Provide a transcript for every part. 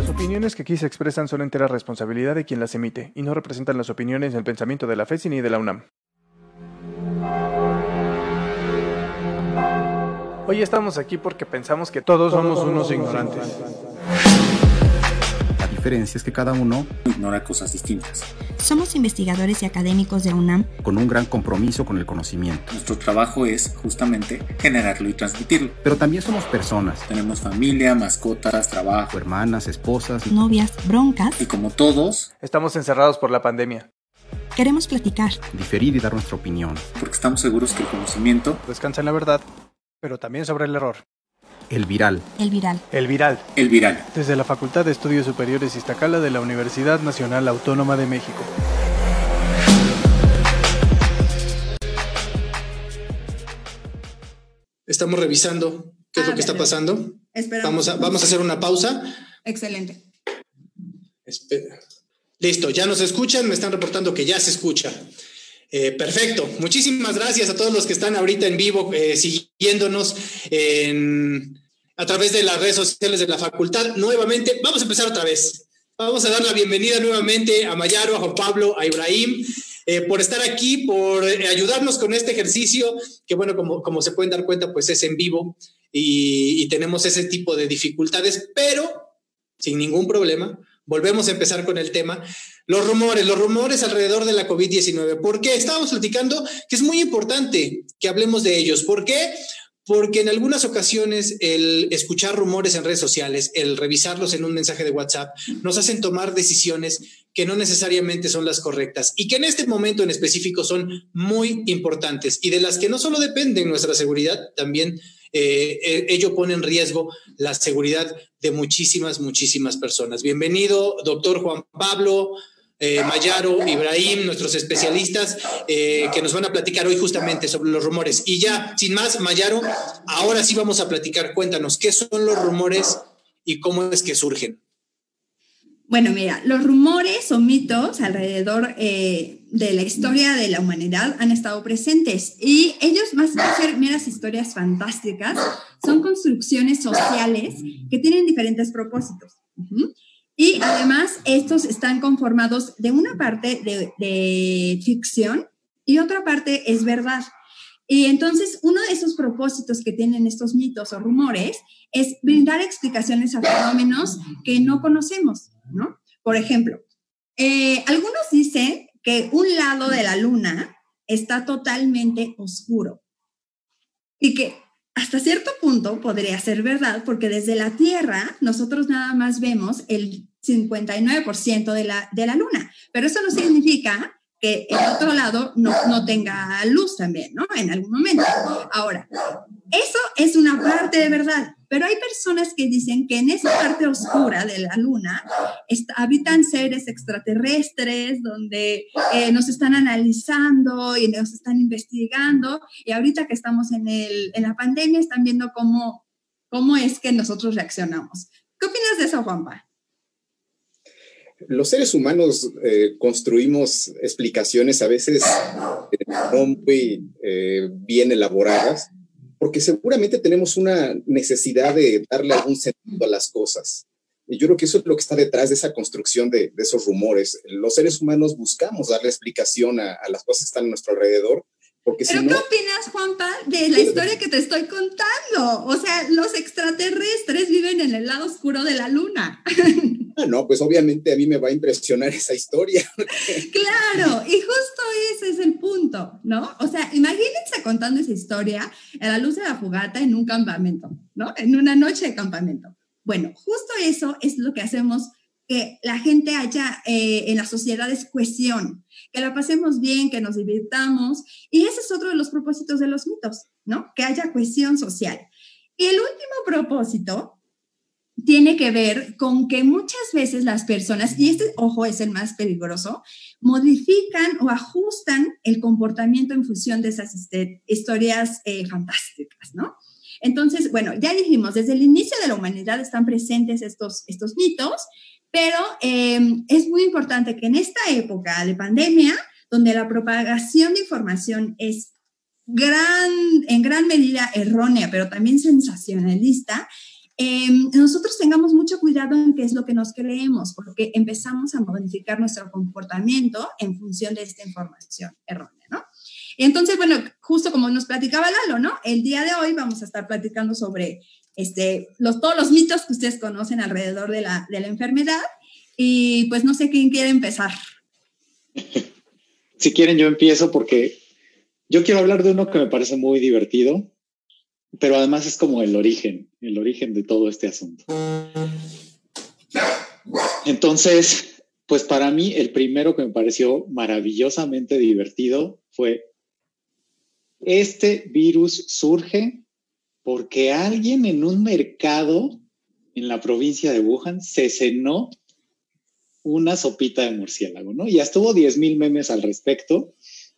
Las opiniones que aquí se expresan son entera responsabilidad de quien las emite y no representan las opiniones ni el pensamiento de la FESI ni de la UNAM. Hoy estamos aquí porque pensamos que todos somos unos ignorantes. Diferencia es que cada uno ignora cosas distintas. Somos investigadores y académicos de UNAM con un gran compromiso con el conocimiento. Nuestro trabajo es justamente generarlo y transmitirlo. Pero también somos personas. Tenemos familia, mascotas, trabajo, hermanas, esposas, novias, broncas. Y como todos, estamos encerrados por la pandemia. Queremos platicar, diferir y dar nuestra opinión. Porque estamos seguros que el conocimiento descansa en la verdad, pero también sobre el error. El Viral. El Viral. El Viral. El Viral. Desde la Facultad de Estudios Superiores Iztacala de la Universidad Nacional Autónoma de México. Estamos revisando qué es lo que está pasando. Vamos a, vamos a hacer una pausa. Excelente. Espera. Listo, ya nos escuchan, me están reportando que ya se escucha. Eh, perfecto, muchísimas gracias a todos los que están ahorita en vivo eh, siguiéndonos a través de las redes sociales de la facultad. Nuevamente, vamos a empezar otra vez. Vamos a dar la bienvenida nuevamente a Mayaro, a Juan Pablo, a Ibrahim, eh, por estar aquí, por ayudarnos con este ejercicio, que bueno, como, como se pueden dar cuenta, pues es en vivo y, y tenemos ese tipo de dificultades, pero sin ningún problema volvemos a empezar con el tema. Los rumores, los rumores alrededor de la COVID-19. ¿Por qué? Estábamos platicando que es muy importante que hablemos de ellos. ¿Por qué? Porque en algunas ocasiones el escuchar rumores en redes sociales, el revisarlos en un mensaje de WhatsApp, nos hacen tomar decisiones que no necesariamente son las correctas y que en este momento en específico son muy importantes y de las que no solo dependen nuestra seguridad, también eh, eh, ello pone en riesgo la seguridad de muchísimas, muchísimas personas. Bienvenido, doctor Juan Pablo. Eh, Mayaro, Ibrahim, nuestros especialistas que nos van a platicar hoy justamente sobre los rumores. Y ya, sin más, Mayaro, ahora sí vamos a platicar. Cuéntanos, ¿qué son los rumores y cómo es que surgen? Bueno, mira, los rumores o mitos alrededor eh, de la historia de la humanidad han estado presentes y ellos, más que ser meras historias fantásticas, son construcciones sociales que tienen diferentes propósitos. Y además, estos están conformados de una parte de, ficción y otra parte es verdad. Y entonces, uno de esos propósitos que tienen estos mitos o rumores es brindar explicaciones a fenómenos que no conocemos, ¿no? Por ejemplo, eh, algunos dicen que un lado de la luna está totalmente oscuro y que hasta cierto punto podría ser verdad porque desde la Tierra nosotros nada más vemos el 59% de la, de la luna, pero eso no significa que el otro lado no, no tenga luz también, ¿no? En algún momento. Ahora, eso es una parte de verdad, pero hay personas que dicen que en esa parte oscura de la luna habitan seres extraterrestres donde eh, nos están analizando y nos están investigando y ahorita que estamos en, el, en la pandemia están viendo cómo, cómo es que nosotros reaccionamos. ¿Qué opinas de eso, Juanpa? Los seres humanos eh, construimos explicaciones a veces no muy eh, bien elaboradas, porque seguramente tenemos una necesidad de darle algún sentido a las cosas. Y yo creo que eso es lo que está detrás de esa construcción de, esos rumores. Los seres humanos buscamos darle explicación a, las cosas que están a nuestro alrededor, porque ¿Pero si qué opinas, Juanpa, de la historia que te estoy contando? O sea, los extraterrestres viven en el lado oscuro de la luna. Ah, no, pues obviamente a mí me va a impresionar esa historia. claro, y justo ese es el punto, ¿no? O sea, imagínense contando esa historia a la luz de la fogata en un campamento, ¿no? En una noche de campamento. Bueno, justo eso es lo que hacemos que la gente haya eh, en las sociedades cohesión, que la pasemos bien, que nos divirtamos. Y ese es otro de los propósitos de los mitos, ¿no? Que haya cohesión social. Y el último propósito tiene que ver con que muchas veces las personas, y este, ojo, es el más peligroso, modifican o ajustan el comportamiento en función de esas historias eh, fantásticas, ¿no? Entonces, bueno, ya dijimos, desde el inicio de la humanidad están presentes estos, estos mitos, pero em, es muy importante que en esta época de pandemia, donde la propagación de información es gran, en gran medida errónea, pero también sensacionalista, em, nosotros tengamos mucho cuidado en qué es lo que nos creemos, porque empezamos a modificar nuestro comportamiento en función de esta información errónea, ¿no? Entonces, bueno, justo como nos platicaba Lalo, ¿no? El día de hoy vamos a estar platicando sobre este, los, todos los mitos que ustedes conocen alrededor de la, de la enfermedad. Y pues no sé quién quiere empezar. si quieren, yo empiezo porque yo quiero hablar de uno que me parece muy divertido, pero además es como el origen, el origen de todo este asunto. Entonces, pues para mí el primero que me pareció maravillosamente divertido fue este virus surge porque alguien en un mercado en la provincia de Wuhan se cenó una sopita de murciélago, ¿no? Ya estuvo 10 mil memes al respecto.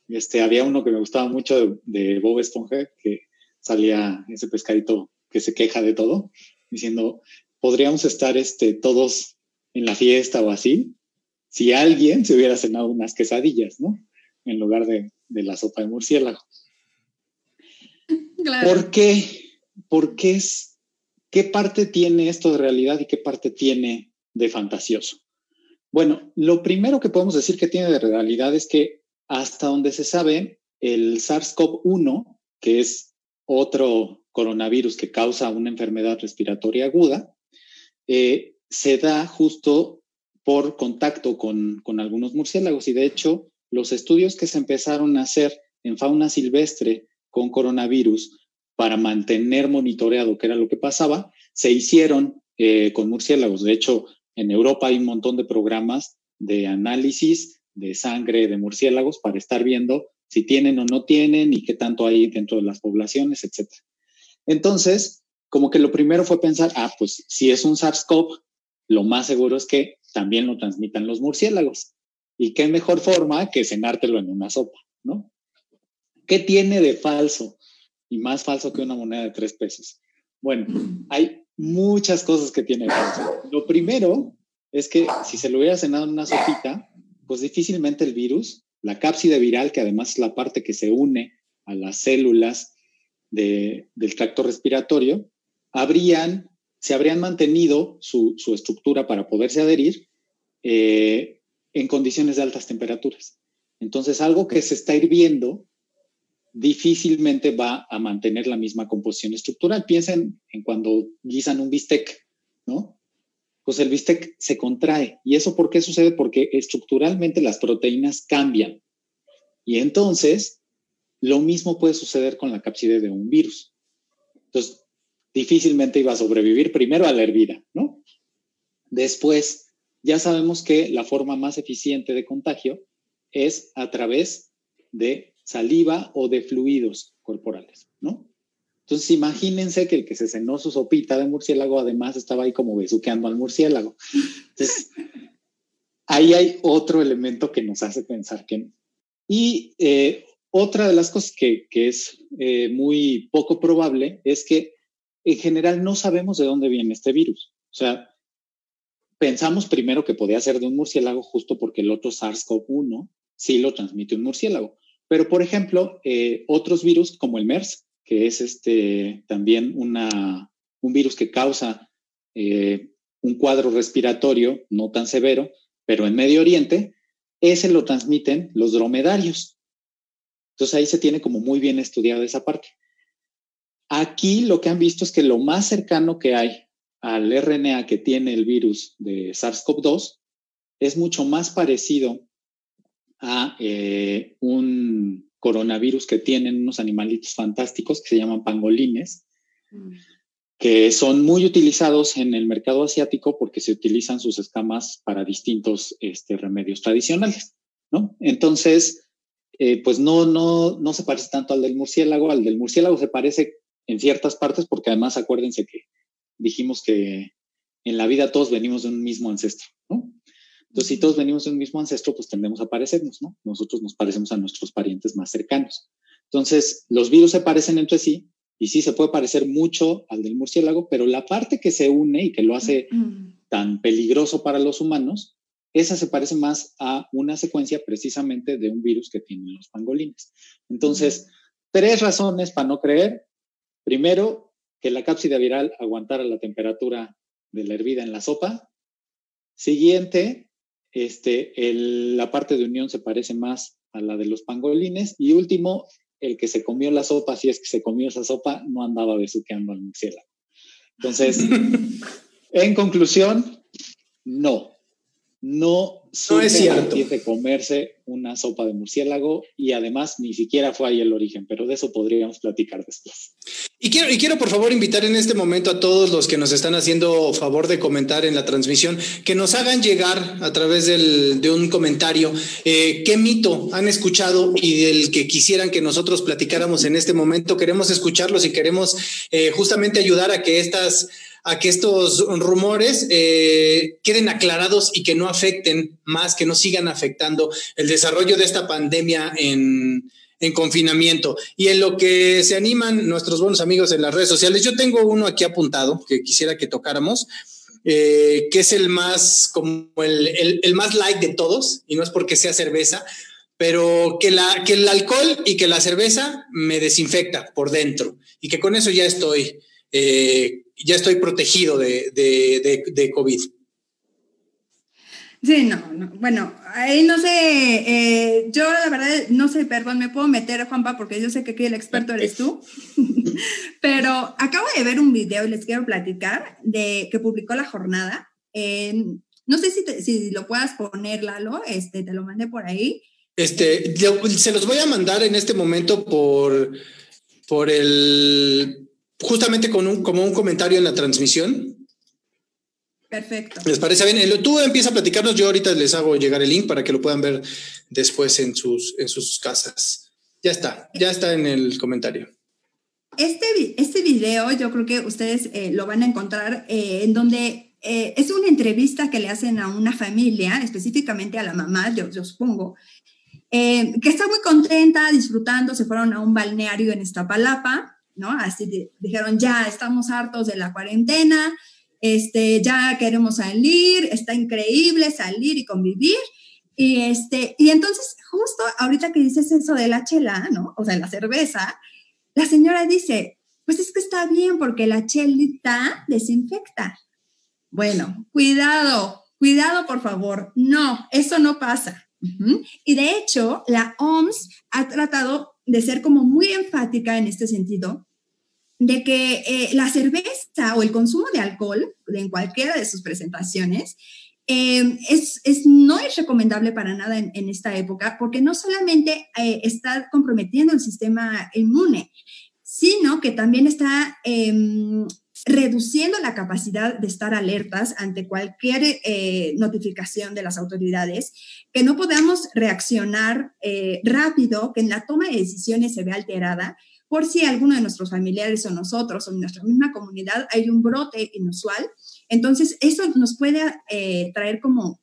Este, había uno que me gustaba mucho de, Bob Esponja, que salía ese pescadito que se queja de todo, diciendo, podríamos estar este, todos en la fiesta o así, si alguien se hubiera cenado unas quesadillas, ¿no? En lugar de, de la sopa de murciélago. ¿Por qué? ¿Por qué es? ¿Qué parte tiene esto de realidad y qué parte tiene de fantasioso? Bueno, lo primero que podemos decir que tiene de realidad es que hasta donde se sabe, el SARS-CoV-1, que es otro coronavirus que causa una enfermedad respiratoria aguda, eh, se da justo por contacto con, con algunos murciélagos y de hecho los estudios que se empezaron a hacer en fauna silvestre con coronavirus para mantener monitoreado qué era lo que pasaba, se hicieron eh, con murciélagos. De hecho, en Europa hay un montón de programas de análisis de sangre de murciélagos para estar viendo si tienen o no tienen y qué tanto hay dentro de las poblaciones, etc. Entonces, como que lo primero fue pensar, ah, pues si es un SARS-CoV, lo más seguro es que también lo transmitan los murciélagos. Y qué mejor forma que cenártelo en una sopa, ¿no? ¿Qué tiene de falso? Y más falso que una moneda de tres pesos. Bueno, hay muchas cosas que tiene de falso. Lo primero es que si se lo hubiera cenado en una sopita, pues difícilmente el virus, la cápside viral, que además es la parte que se une a las células del tracto respiratorio, habrían, se habrían mantenido su, estructura para poderse adherir eh, en condiciones de altas temperaturas. Entonces, algo que se está hirviendo difícilmente va a mantener la misma composición estructural. Piensen en cuando guisan un bistec, ¿no? Pues el bistec se contrae. ¿Y eso por qué sucede? Porque estructuralmente las proteínas cambian. Y entonces, lo mismo puede suceder con la cápside de un virus. Entonces, difícilmente iba a sobrevivir primero a la hervida, ¿no? Después, ya sabemos que la forma más eficiente de contagio es a través de saliva o de fluidos corporales, ¿no? Entonces imagínense que el que se cenó su sopita de murciélago además estaba ahí como besuqueando al murciélago. Entonces, ahí hay otro elemento que nos hace pensar que... Y eh, otra de las cosas que, es eh, muy poco probable es que en general no sabemos de dónde viene este virus. O sea, pensamos primero que podía ser de un murciélago justo porque el otro SARS-CoV-1 sí lo transmite un murciélago. Pero, por ejemplo, eh, otros virus como el MERS, que es este, también una, un virus que causa eh, un cuadro respiratorio no tan severo, pero en Medio Oriente, ese lo transmiten los dromedarios. Entonces ahí se tiene como muy bien estudiado esa parte. Aquí lo que han visto es que lo más cercano que hay al RNA que tiene el virus de SARS-CoV-2 es mucho más parecido a eh, un coronavirus que tienen unos animalitos fantásticos que se llaman pangolines, mm. que son muy utilizados en el mercado asiático porque se utilizan sus escamas para distintos este, remedios tradicionales, ¿no? Entonces, eh, pues no, no, no se parece tanto al del murciélago, al del murciélago se parece en ciertas partes porque además acuérdense que dijimos que en la vida todos venimos de un mismo ancestro. Entonces, si todos venimos de un mismo ancestro, pues tendemos a parecernos, ¿no? Nosotros nos parecemos a nuestros parientes más cercanos. Entonces, los virus se parecen entre sí y sí se puede parecer mucho al del murciélago, pero la parte que se une y que lo hace tan peligroso para los humanos, esa se parece más a una secuencia precisamente de un virus que tienen los pangolines. Entonces, tres razones para no creer. Primero, que la cápsida viral aguantara la temperatura de la hervida en la sopa. Siguiente, este, la parte de unión se parece más a la de los pangolines. Y último, el que se comió la sopa, si es que se comió esa sopa, no andaba besuqueando al murciélago. Entonces, en conclusión, no. No, no es cierto. de comerse una sopa de murciélago y además ni siquiera fue ahí el origen, pero de eso podríamos platicar después. Y quiero, y quiero por favor invitar en este momento a todos los que nos están haciendo favor de comentar en la transmisión, que nos hagan llegar a través del, de un comentario eh, qué mito han escuchado y del que quisieran que nosotros platicáramos en este momento. Queremos escucharlos y queremos eh, justamente ayudar a que estas a que estos rumores eh, queden aclarados y que no afecten más, que no sigan afectando el desarrollo de esta pandemia en, confinamiento. Y en lo que se animan nuestros buenos amigos en las redes sociales, yo tengo uno aquí apuntado que quisiera que tocáramos. Eh, que es el más como el, el, más light de todos, y no es porque sea cerveza, pero que, la, que el alcohol y que la cerveza me desinfecta por dentro, y que con eso ya estoy eh, ya estoy protegido de, de, de, COVID. Sí, no, no, bueno, ahí no sé, eh, yo la verdad no sé, perdón, me puedo meter, Juanpa, porque yo sé que aquí el experto eres tú, pero acabo de ver un video y les quiero platicar de que publicó la jornada. no sé si, si lo puedas poner, Lalo, este, te lo mandé por ahí. Este, se los voy a mandar en este momento por, por el, justamente con un, como un comentario en la transmisión. Perfecto. ¿Les parece bien? Tú empieza a platicarnos, yo ahorita les hago llegar el link para que lo puedan ver después en sus, en sus casas. Ya está, ya está en el comentario. Este, este video yo creo que ustedes eh, lo van a encontrar eh, en donde eh, es una entrevista que le hacen a una familia, específicamente a la mamá, yo, yo supongo, que está muy contenta, disfrutando, se fueron a un balneario en Iztapalapa ¿no? Así dijeron, ya estamos hartos de la cuarentena, este, ya queremos salir, está increíble salir y convivir. Y, este, y entonces, justo ahorita que dices eso de la chela, ¿no? O sea, la cerveza, la señora dice, pues es que está bien porque la chelita desinfecta. Bueno, cuidado, cuidado por favor. No, eso no pasa. Y de hecho, la OMS ha tratado de ser como muy enfática en este sentido, de que eh, la cerveza o el consumo de alcohol en cualquiera de sus presentaciones em, es, no es recomendable para nada en, esta época porque no solamente eh, está comprometiendo el sistema inmune, sino que también está em, reduciendo la capacidad de estar alertas ante cualquier eh, notificación de las autoridades, que no podamos reaccionar eh, rápido, que en la toma de decisiones se vea alterada por si alguno de nuestros familiares o nosotros o en nuestra misma comunidad hay un brote inusual. Entonces, eso nos puede eh, traer como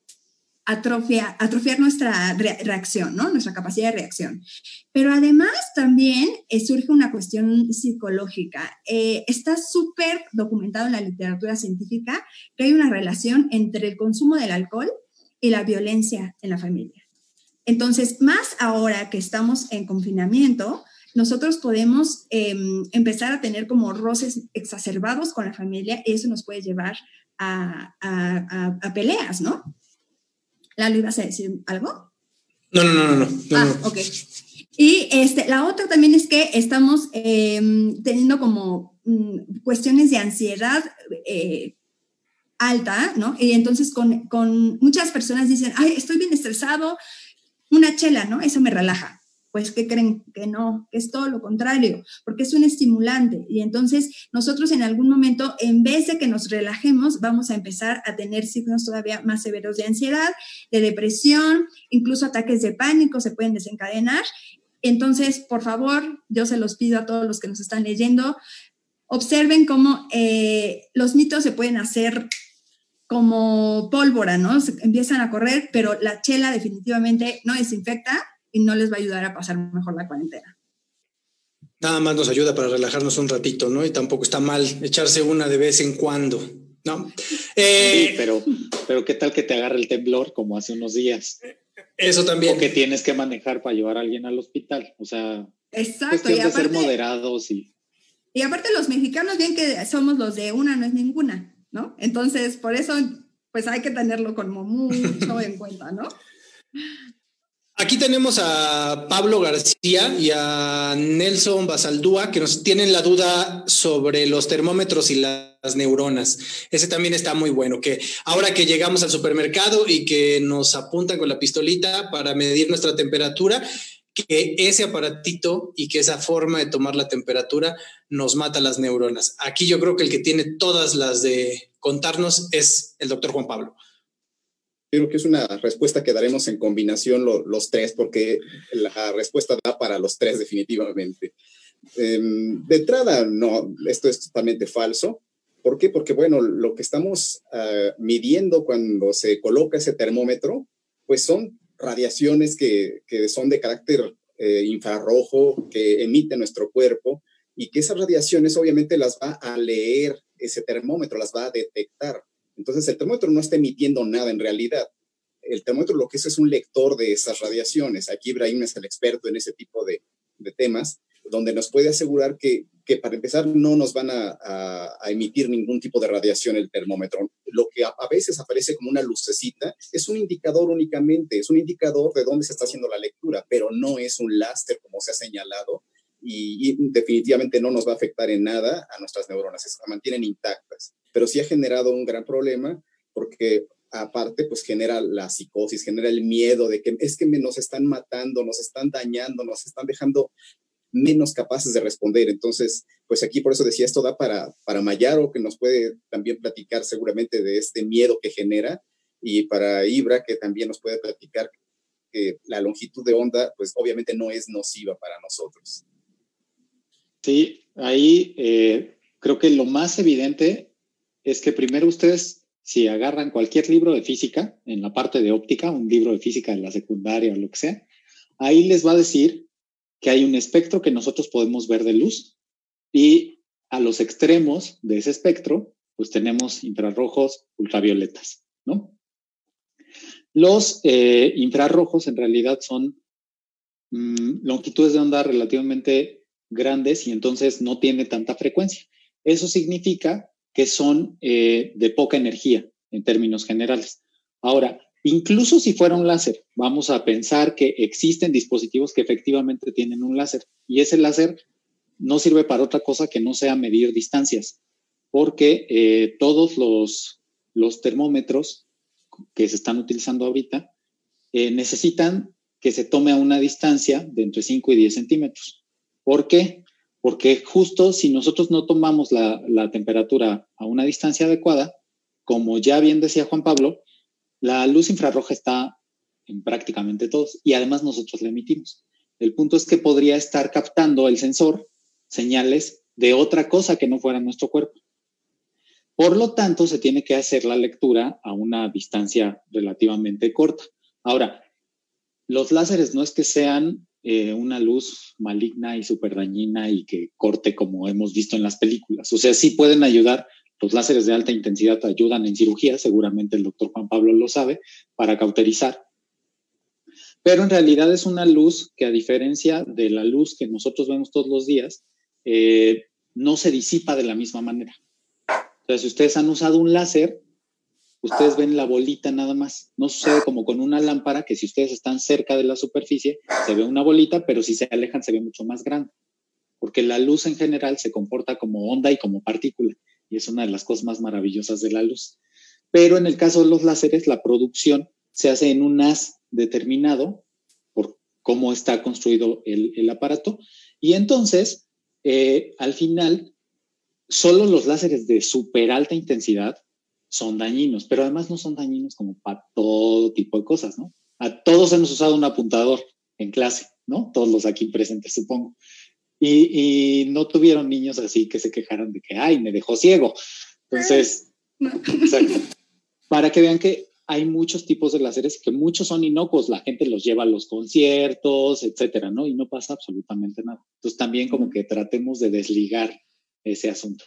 atrofia, atrofiar nuestra reacción, ¿no? Nuestra capacidad de reacción. Pero además también eh, surge una cuestión psicológica. Eh, está súper documentado en la literatura científica que hay una relación entre el consumo del alcohol y la violencia en la familia. Entonces, más ahora que estamos en confinamiento, nosotros podemos em, empezar a tener como roces exacerbados con la familia y eso nos puede llevar a peleas, ¿no? Lalo, ¿ibas a decir algo? No, no, no, no. no ah, ok. Y este, la otra también es que estamos em, teniendo como mm, cuestiones de ansiedad eh, alta, ¿no? Y entonces con, con muchas personas dicen, ay, estoy bien estresado, una chela, ¿no? Eso me relaja pues que creen que no, que es todo lo contrario, porque es un estimulante. Y entonces nosotros en algún momento, en vez de que nos relajemos, vamos a empezar a tener signos todavía más severos de ansiedad, de depresión, incluso ataques de pánico se pueden desencadenar. Entonces, por favor, yo se los pido a todos los que nos están leyendo, observen cómo eh, los mitos se pueden hacer como pólvora, ¿no? Se empiezan a correr, pero la chela definitivamente no desinfecta, y no les va a ayudar a pasar mejor la cuarentena. Nada más nos ayuda para relajarnos un ratito, ¿no? Y tampoco está mal echarse una de vez en cuando, ¿no? Eh, sí, pero, pero ¿qué tal que te agarre el temblor como hace unos días? Eso también. O que tienes que manejar para llevar a alguien al hospital. O sea, Exacto, cuestión de ser moderados y y aparte los mexicanos bien que somos los de una no es ninguna, ¿no? Entonces, por eso, pues hay que tenerlo como mucho en cuenta, ¿no? Aquí tenemos a Pablo García y a Nelson Basaldúa que nos tienen la duda sobre los termómetros y las neuronas. Ese también está muy bueno, que ahora que llegamos al supermercado y que nos apuntan con la pistolita para medir nuestra temperatura, que ese aparatito y que esa forma de tomar la temperatura nos mata las neuronas. Aquí yo creo que el que tiene todas las de contarnos es el doctor Juan Pablo. Creo que es una respuesta que daremos en combinación los tres, porque la respuesta da para los tres definitivamente. Em, de entrada, no, esto es totalmente falso. ¿Por qué? Porque, bueno, lo que estamos ah, midiendo cuando se coloca ese termómetro, pues son radiaciones que, que son de carácter eh, infrarrojo que emite nuestro cuerpo y que esas radiaciones obviamente las va a leer ese termómetro, las va a detectar. Entonces el termómetro no está emitiendo nada en realidad. El termómetro lo que es es un lector de esas radiaciones. Aquí Ibrahim es el experto en ese tipo de, de temas, donde nos puede asegurar que, que, para empezar no nos van a, a, emitir ningún tipo de radiación el termómetro. Lo que a, a, veces aparece como una lucecita es un indicador únicamente, es un indicador de dónde se está haciendo la lectura, pero no es un láser como se ha señalado y, y definitivamente no nos va a afectar en nada a nuestras neuronas, se mantienen intactas pero sí ha generado un gran problema porque aparte pues genera la psicosis, genera el miedo de que es que nos están matando, nos están dañando, nos están dejando menos capaces de responder. Entonces, pues aquí por eso decía, esto da para, para Mayaro, que nos puede también platicar seguramente de este miedo que genera, y para Ibra, que también nos puede platicar que la longitud de onda, pues obviamente no es nociva para nosotros. Sí, ahí eh, creo que lo más evidente es que primero ustedes, si agarran cualquier libro de física, en la parte de óptica, un libro de física de la secundaria o lo que sea, ahí les va a decir que hay un espectro que nosotros podemos ver de luz y a los extremos de ese espectro, pues tenemos infrarrojos, ultravioletas, ¿no? Los eh, infrarrojos en realidad son mmm, longitudes de onda relativamente grandes y entonces no tiene tanta frecuencia. Eso significa que son eh, de poca energía en términos generales. Ahora, incluso si fuera un láser, vamos a pensar que existen dispositivos que efectivamente tienen un láser y ese láser no sirve para otra cosa que no sea medir distancias, porque eh, todos los, los termómetros que se están utilizando ahorita eh, necesitan que se tome a una distancia de entre 5 y 10 centímetros. ¿Por qué? Porque justo si nosotros no tomamos la, temperatura a una distancia adecuada, como ya bien decía Juan Pablo, la luz infrarroja está en prácticamente todos y además nosotros la emitimos. El punto es que podría estar captando el sensor señales de otra cosa que no fuera nuestro cuerpo. Por lo tanto, se tiene que hacer la lectura a una distancia relativamente corta. Ahora, los láseres no es que sean eh, una luz maligna y súper dañina y que corte como hemos visto en las películas. O sea, sí pueden ayudar, los láseres de alta intensidad ayudan en cirugía, seguramente el doctor Juan Pablo lo sabe, para cauterizar. Pero en realidad es una luz que a diferencia de la luz que nosotros vemos todos los días, eh, no se disipa de la misma manera. O sea, si ustedes han usado un láser, ustedes ven la bolita nada más. No sucede como con una lámpara que si ustedes están cerca de la superficie se ve una bolita, pero si se alejan se ve mucho más grande. Porque la luz en general se comporta como onda y como partícula. Y es una de las cosas más maravillosas de la luz. Pero en el caso de los láseres, la producción se hace en un haz determinado por cómo está construido el, el aparato. Y entonces, eh, al final, solo los láseres de súper alta intensidad, son dañinos, pero además no son dañinos como para todo tipo de cosas, ¿no? A todos hemos usado un apuntador en clase, ¿no? Todos los aquí presentes, supongo. Y, y no tuvieron niños así que se quejaran de que, ay, me dejó ciego. Entonces, exacto. Para que vean que hay muchos tipos de láseres que muchos son inocuos, la gente los lleva a los conciertos, etcétera, ¿no? Y no pasa absolutamente nada. Entonces también como que tratemos de desligar ese asunto.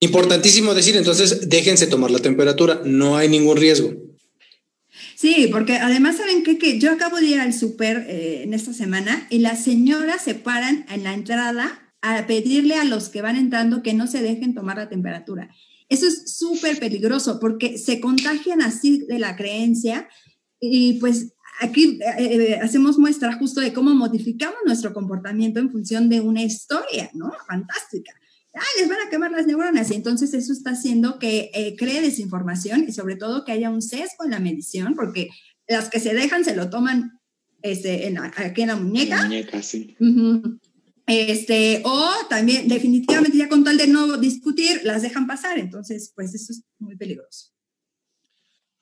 Importantísimo decir, entonces déjense tomar la temperatura, no hay ningún riesgo. Sí, porque además saben qué? que yo acabo de ir al súper eh, en esta semana y las señoras se paran en la entrada a pedirle a los que van entrando que no se dejen tomar la temperatura. Eso es súper peligroso porque se contagian así de la creencia y pues aquí eh, eh, hacemos muestra justo de cómo modificamos nuestro comportamiento en función de una historia, ¿no? Fantástica. Ah, les van a quemar las neuronas y entonces eso está haciendo que eh, cree desinformación y sobre todo que haya un sesgo en la medición porque las que se dejan se lo toman este, en aquí en la muñeca. La muñeca, sí. Este, o también, definitivamente, ya con tal de no discutir, las dejan pasar. Entonces, pues eso es muy peligroso.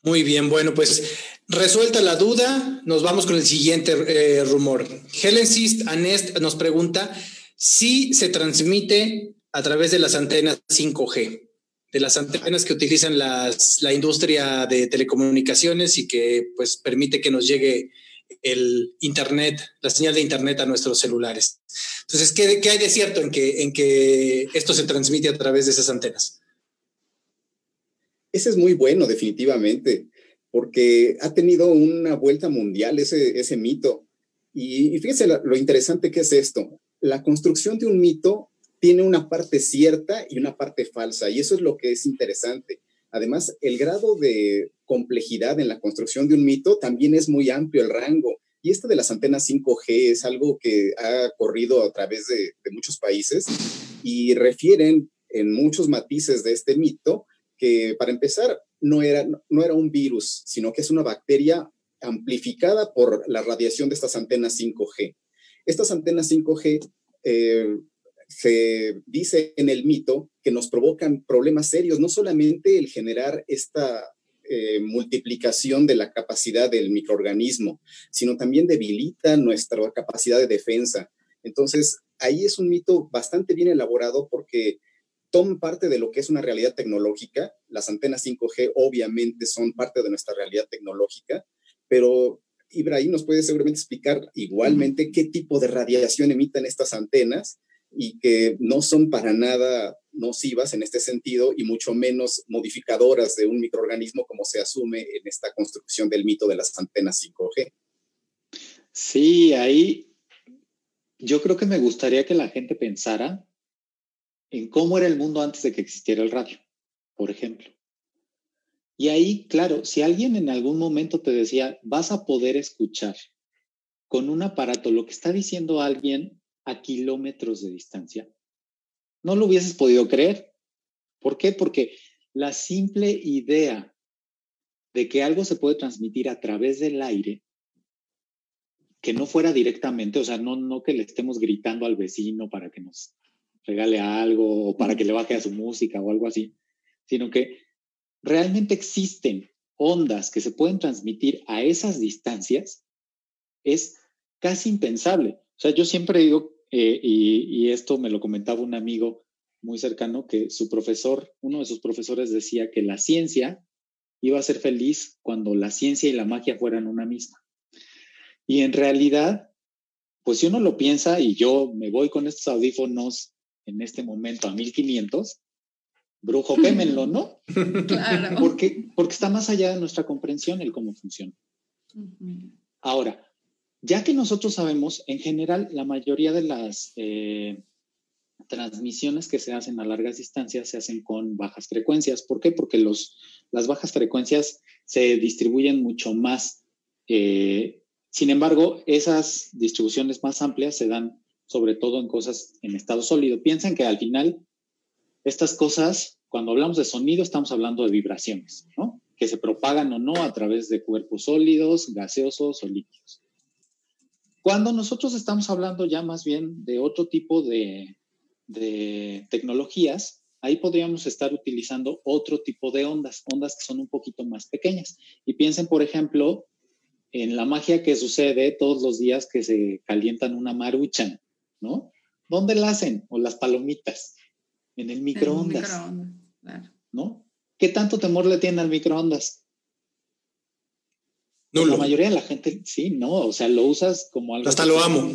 Muy bien, bueno, pues resuelta la duda, nos vamos con el siguiente eh, rumor. Helen Sist Anest nos pregunta si se transmite a través de las antenas 5G, de las antenas que utilizan las, la industria de telecomunicaciones y que pues permite que nos llegue el Internet, la señal de Internet a nuestros celulares. Entonces, ¿qué, qué hay de cierto en que, en que esto se transmite a través de esas antenas? Ese es muy bueno, definitivamente, porque ha tenido una vuelta mundial ese, ese mito. Y, fíjense lo, interesante que es esto. La construcción de un mito tiene una parte cierta y una parte falsa, y eso es lo que es interesante. Además, el grado de complejidad en la construcción de un mito también es muy amplio el rango. Y este de las antenas 5G es algo que ha corrido a través de, de muchos países y refieren en muchos matices de este mito que para empezar no era, no era un virus, sino que es una bacteria amplificada por la radiación de estas antenas 5G. Estas antenas 5G eh, se dice en el mito que nos provocan problemas serios, no solamente el generar esta eh, multiplicación de la capacidad del microorganismo, sino también debilita nuestra capacidad de defensa. Entonces, ahí es un mito bastante bien elaborado porque son parte de lo que es una realidad tecnológica. Las antenas 5G obviamente son parte de nuestra realidad tecnológica, pero Ibrahim nos puede seguramente explicar igualmente qué tipo de radiación emiten estas antenas y que no son para nada nocivas en este sentido y mucho menos modificadoras de un microorganismo como se asume en esta construcción del mito de las antenas 5G. Sí, ahí yo creo que me gustaría que la gente pensara en cómo era el mundo antes de que existiera el radio, por ejemplo. Y ahí, claro, si alguien en algún momento te decía, vas a poder escuchar con un aparato lo que está diciendo alguien a kilómetros de distancia, no lo hubieses podido creer. ¿Por qué? Porque la simple idea de que algo se puede transmitir a través del aire, que no fuera directamente, o sea, no, no que le estemos gritando al vecino para que nos regale algo o para que le baje a su música o algo así, sino que realmente existen ondas que se pueden transmitir a esas distancias, es casi impensable. O sea, yo siempre digo, eh, y, esto me lo comentaba un amigo muy cercano, que su profesor, uno de sus profesores decía que la ciencia iba a ser feliz cuando la ciencia y la magia fueran una misma. Y en realidad, pues si uno lo piensa y yo me voy con estos audífonos en este momento a 1500, brujo, quémenlo, ¿no? Claro. Porque, porque está más allá de nuestra comprensión el cómo funciona. Ahora, ya que nosotros sabemos, en general, la mayoría de las eh, transmisiones que se hacen a largas distancias se hacen con bajas frecuencias. ¿Por qué? Porque las bajas frecuencias se distribuyen mucho más. Eh, sin embargo, esas distribuciones más amplias se dan sobre todo en cosas en estado sólido. Piensen que al final estas cosas, cuando hablamos de sonido, estamos hablando de vibraciones, ¿no? Que se propagan o no a través de cuerpos sólidos, gaseosos o líquidos. Cuando nosotros estamos hablando ya más bien de otro tipo de, de tecnologías, ahí podríamos estar utilizando otro tipo de ondas, ondas que son un poquito más pequeñas. Y piensen, por ejemplo, en la magia que sucede todos los días que se calientan una maruchan, ¿no? ¿Dónde la hacen? O las palomitas. En el microondas. ¿No? ¿Qué tanto temor le tiene al microondas? No, la mayoría de la gente, sí, no, o sea, lo usas como algo. Hasta lo amo.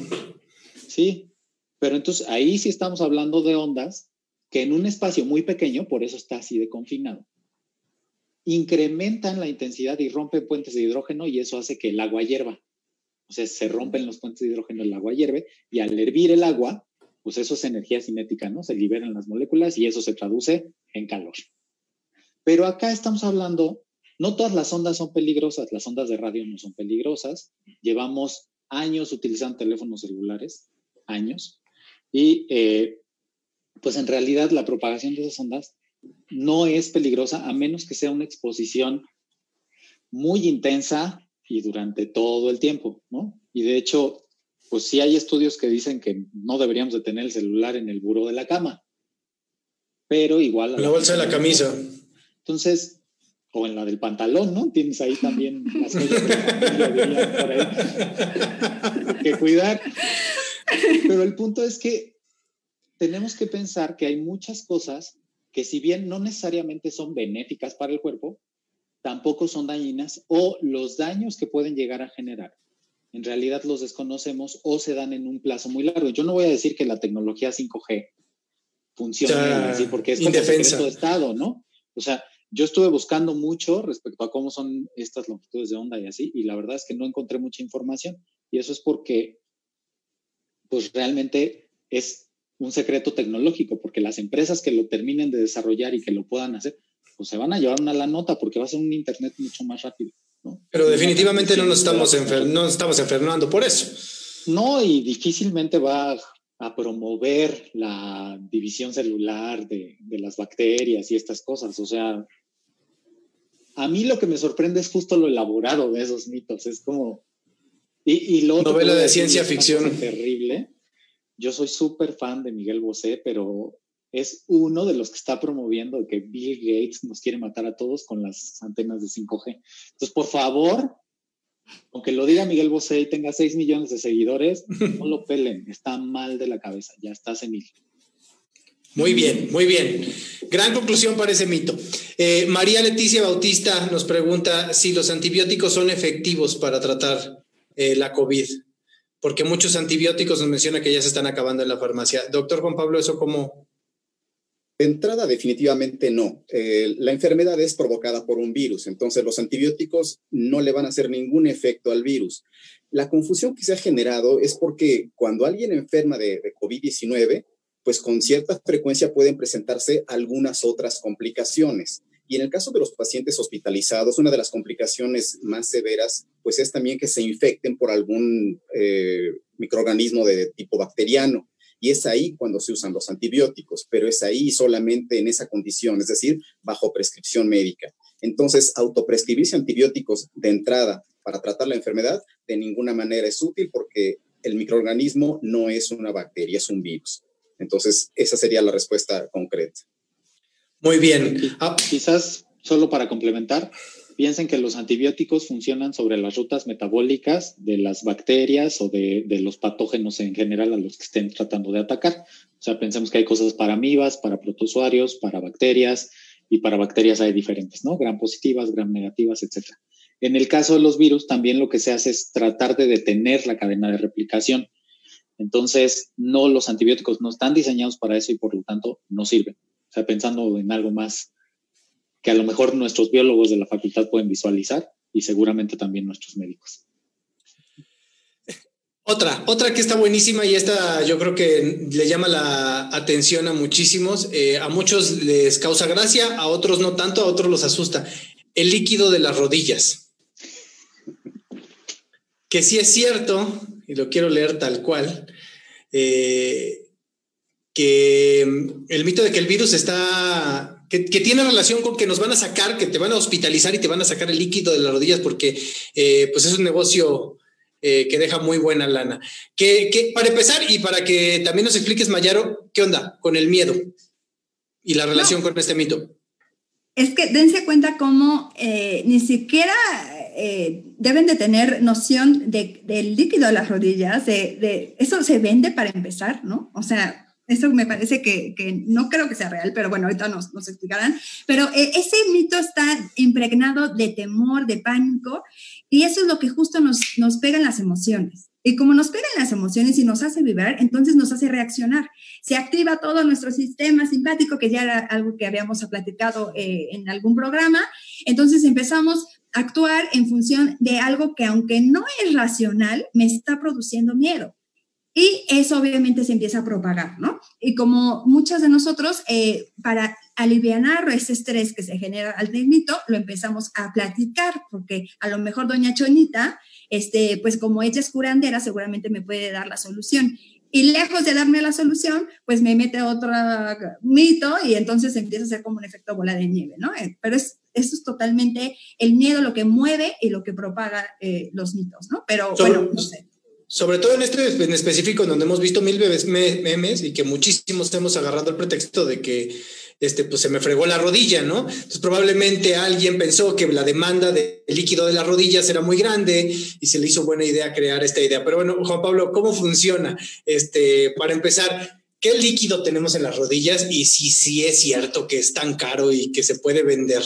Sí, pero entonces ahí sí estamos hablando de ondas que en un espacio muy pequeño, por eso está así de confinado, incrementan la intensidad y rompen puentes de hidrógeno y eso hace que el agua hierva. O sea, se rompen los puentes de hidrógeno, el agua hierve y al hervir el agua pues eso es energía cinética, ¿no? Se liberan las moléculas y eso se traduce en calor. Pero acá estamos hablando, no todas las ondas son peligrosas, las ondas de radio no son peligrosas. Llevamos años utilizando teléfonos celulares, años, y eh, pues en realidad la propagación de esas ondas no es peligrosa a menos que sea una exposición muy intensa y durante todo el tiempo, ¿no? Y de hecho, pues sí hay estudios que dicen que no deberíamos de tener el celular en el buró de la cama, pero igual... La bolsa de la camisa. Entonces, o en la del pantalón, ¿no? Tienes ahí también las cosas por ahí. que cuidar. Pero el punto es que tenemos que pensar que hay muchas cosas que si bien no necesariamente son benéficas para el cuerpo, tampoco son dañinas o los daños que pueden llegar a generar en realidad los desconocemos o se dan en un plazo muy largo. Yo no voy a decir que la tecnología 5G funciona así porque es como indefensa. de estado, ¿no? O sea, yo estuve buscando mucho respecto a cómo son estas longitudes de onda y así, y la verdad es que no encontré mucha información. Y eso es porque, pues realmente es un secreto tecnológico, porque las empresas que lo terminen de desarrollar y que lo puedan hacer, pues se van a llevar una la nota porque va a ser un Internet mucho más rápido. Pero definitivamente no nos estamos, no estamos enfermando por eso. No, y difícilmente va a promover la división celular de, de, las bacterias y estas cosas. O sea, a mí lo que me sorprende es justo lo elaborado de esos mitos. Es como... Y, y lo Novela de ciencia ficción. Terrible. Yo soy súper fan de Miguel Bosé, pero es uno de los que está promoviendo que Bill Gates nos quiere matar a todos con las antenas de 5G. Entonces, por favor, aunque lo diga Miguel Bosé y tenga 6 millones de seguidores, no lo pelen, está mal de la cabeza, ya está senil. Muy bien, muy bien. Gran conclusión para ese mito. Eh, María Leticia Bautista nos pregunta si los antibióticos son efectivos para tratar eh, la COVID, porque muchos antibióticos nos menciona que ya se están acabando en la farmacia. Doctor Juan Pablo, ¿eso cómo, de entrada, definitivamente no. Eh, la enfermedad es provocada por un virus, entonces los antibióticos no le van a hacer ningún efecto al virus. La confusión que se ha generado es porque cuando alguien enferma de, de COVID-19, pues con cierta frecuencia pueden presentarse algunas otras complicaciones. Y en el caso de los pacientes hospitalizados, una de las complicaciones más severas, pues es también que se infecten por algún eh, microorganismo de tipo bacteriano. Y es ahí cuando se usan los antibióticos, pero es ahí solamente en esa condición, es decir, bajo prescripción médica. Entonces, autoprescribirse antibióticos de entrada para tratar la enfermedad de ninguna manera es útil porque el microorganismo no es una bacteria, es un virus. Entonces, esa sería la respuesta concreta. Muy bien. Ah, quizás solo para complementar, piensen que los antibióticos funcionan sobre las rutas metabólicas de las bacterias o de, los patógenos en general a los que estén tratando de atacar. O sea, pensemos que hay cosas para amibas, para protozoarios, para bacterias, y para bacterias hay diferentes, ¿no? Gram positivas, gram negativas, etc. En el caso de los virus, también lo que se hace es tratar de detener la cadena de replicación. Entonces, no, los antibióticos no están diseñados para eso y por lo tanto no sirven. O sea, pensando en algo más que a lo mejor nuestros biólogos de la facultad pueden visualizar y seguramente también nuestros médicos. Otra, otra que está buenísima y esta yo creo que le llama la atención a muchísimos. Eh, a muchos les causa gracia, a otros no tanto, a otros los asusta. El líquido de las rodillas. Que sí es cierto, y lo quiero leer tal cual, eh, que el mito de que el virus está que, tiene relación con que nos van a sacar, que te van a hospitalizar y te van a sacar el líquido de las rodillas porque eh, pues es un negocio eh, que deja muy buena lana. Que, para empezar y para que también nos expliques, Mayaro, ¿qué onda con el miedo y la relación con este mito? Es que dense cuenta cómo eh, ni siquiera deben de tener noción del líquido de las rodillas, de, de, eso se vende para empezar, ¿no? O sea, eso me parece que, que, no creo que sea real, pero bueno, ahorita nos, nos explicarán. Pero eh, ese mito está impregnado de temor, de pánico, y eso es lo que justo nos, nos pega en las emociones. Y como nos pegan las emociones y nos hace vibrar, entonces nos hace reaccionar. Se activa todo nuestro sistema simpático, que ya era algo que habíamos platicado eh, en algún programa. Entonces empezamos actuar en función de algo que aunque no es racional, me está produciendo miedo. Y eso obviamente se empieza a propagar, ¿no? Y como muchos de nosotros, eh, para aliviar ese estrés que se genera al mito, lo empezamos a platicar, porque a lo mejor doña Chonita, este, pues como ella es curandera, seguramente me puede dar la solución. Y lejos de darme la solución, pues me mete otro mito y entonces empieza a ser como un efecto bola de nieve, ¿no? Eh, pero es, eso es totalmente el miedo lo que mueve y lo que propaga eh, los mitos, ¿no? Pero bueno, no sé. Sobre todo en este en específico, donde hemos visto mil bebés memes y que muchísimos hemos agarrado el pretexto de que este, pues se me fregó la rodilla, ¿no? Entonces probablemente alguien pensó que la demanda de líquido de las rodillas era muy grande y se le hizo buena idea crear esta idea. Pero bueno, Juan Pablo, ¿cómo funciona? Este, para empezar, ¿qué líquido tenemos en las rodillas y si sí es cierto que es tan caro y que se puede vender?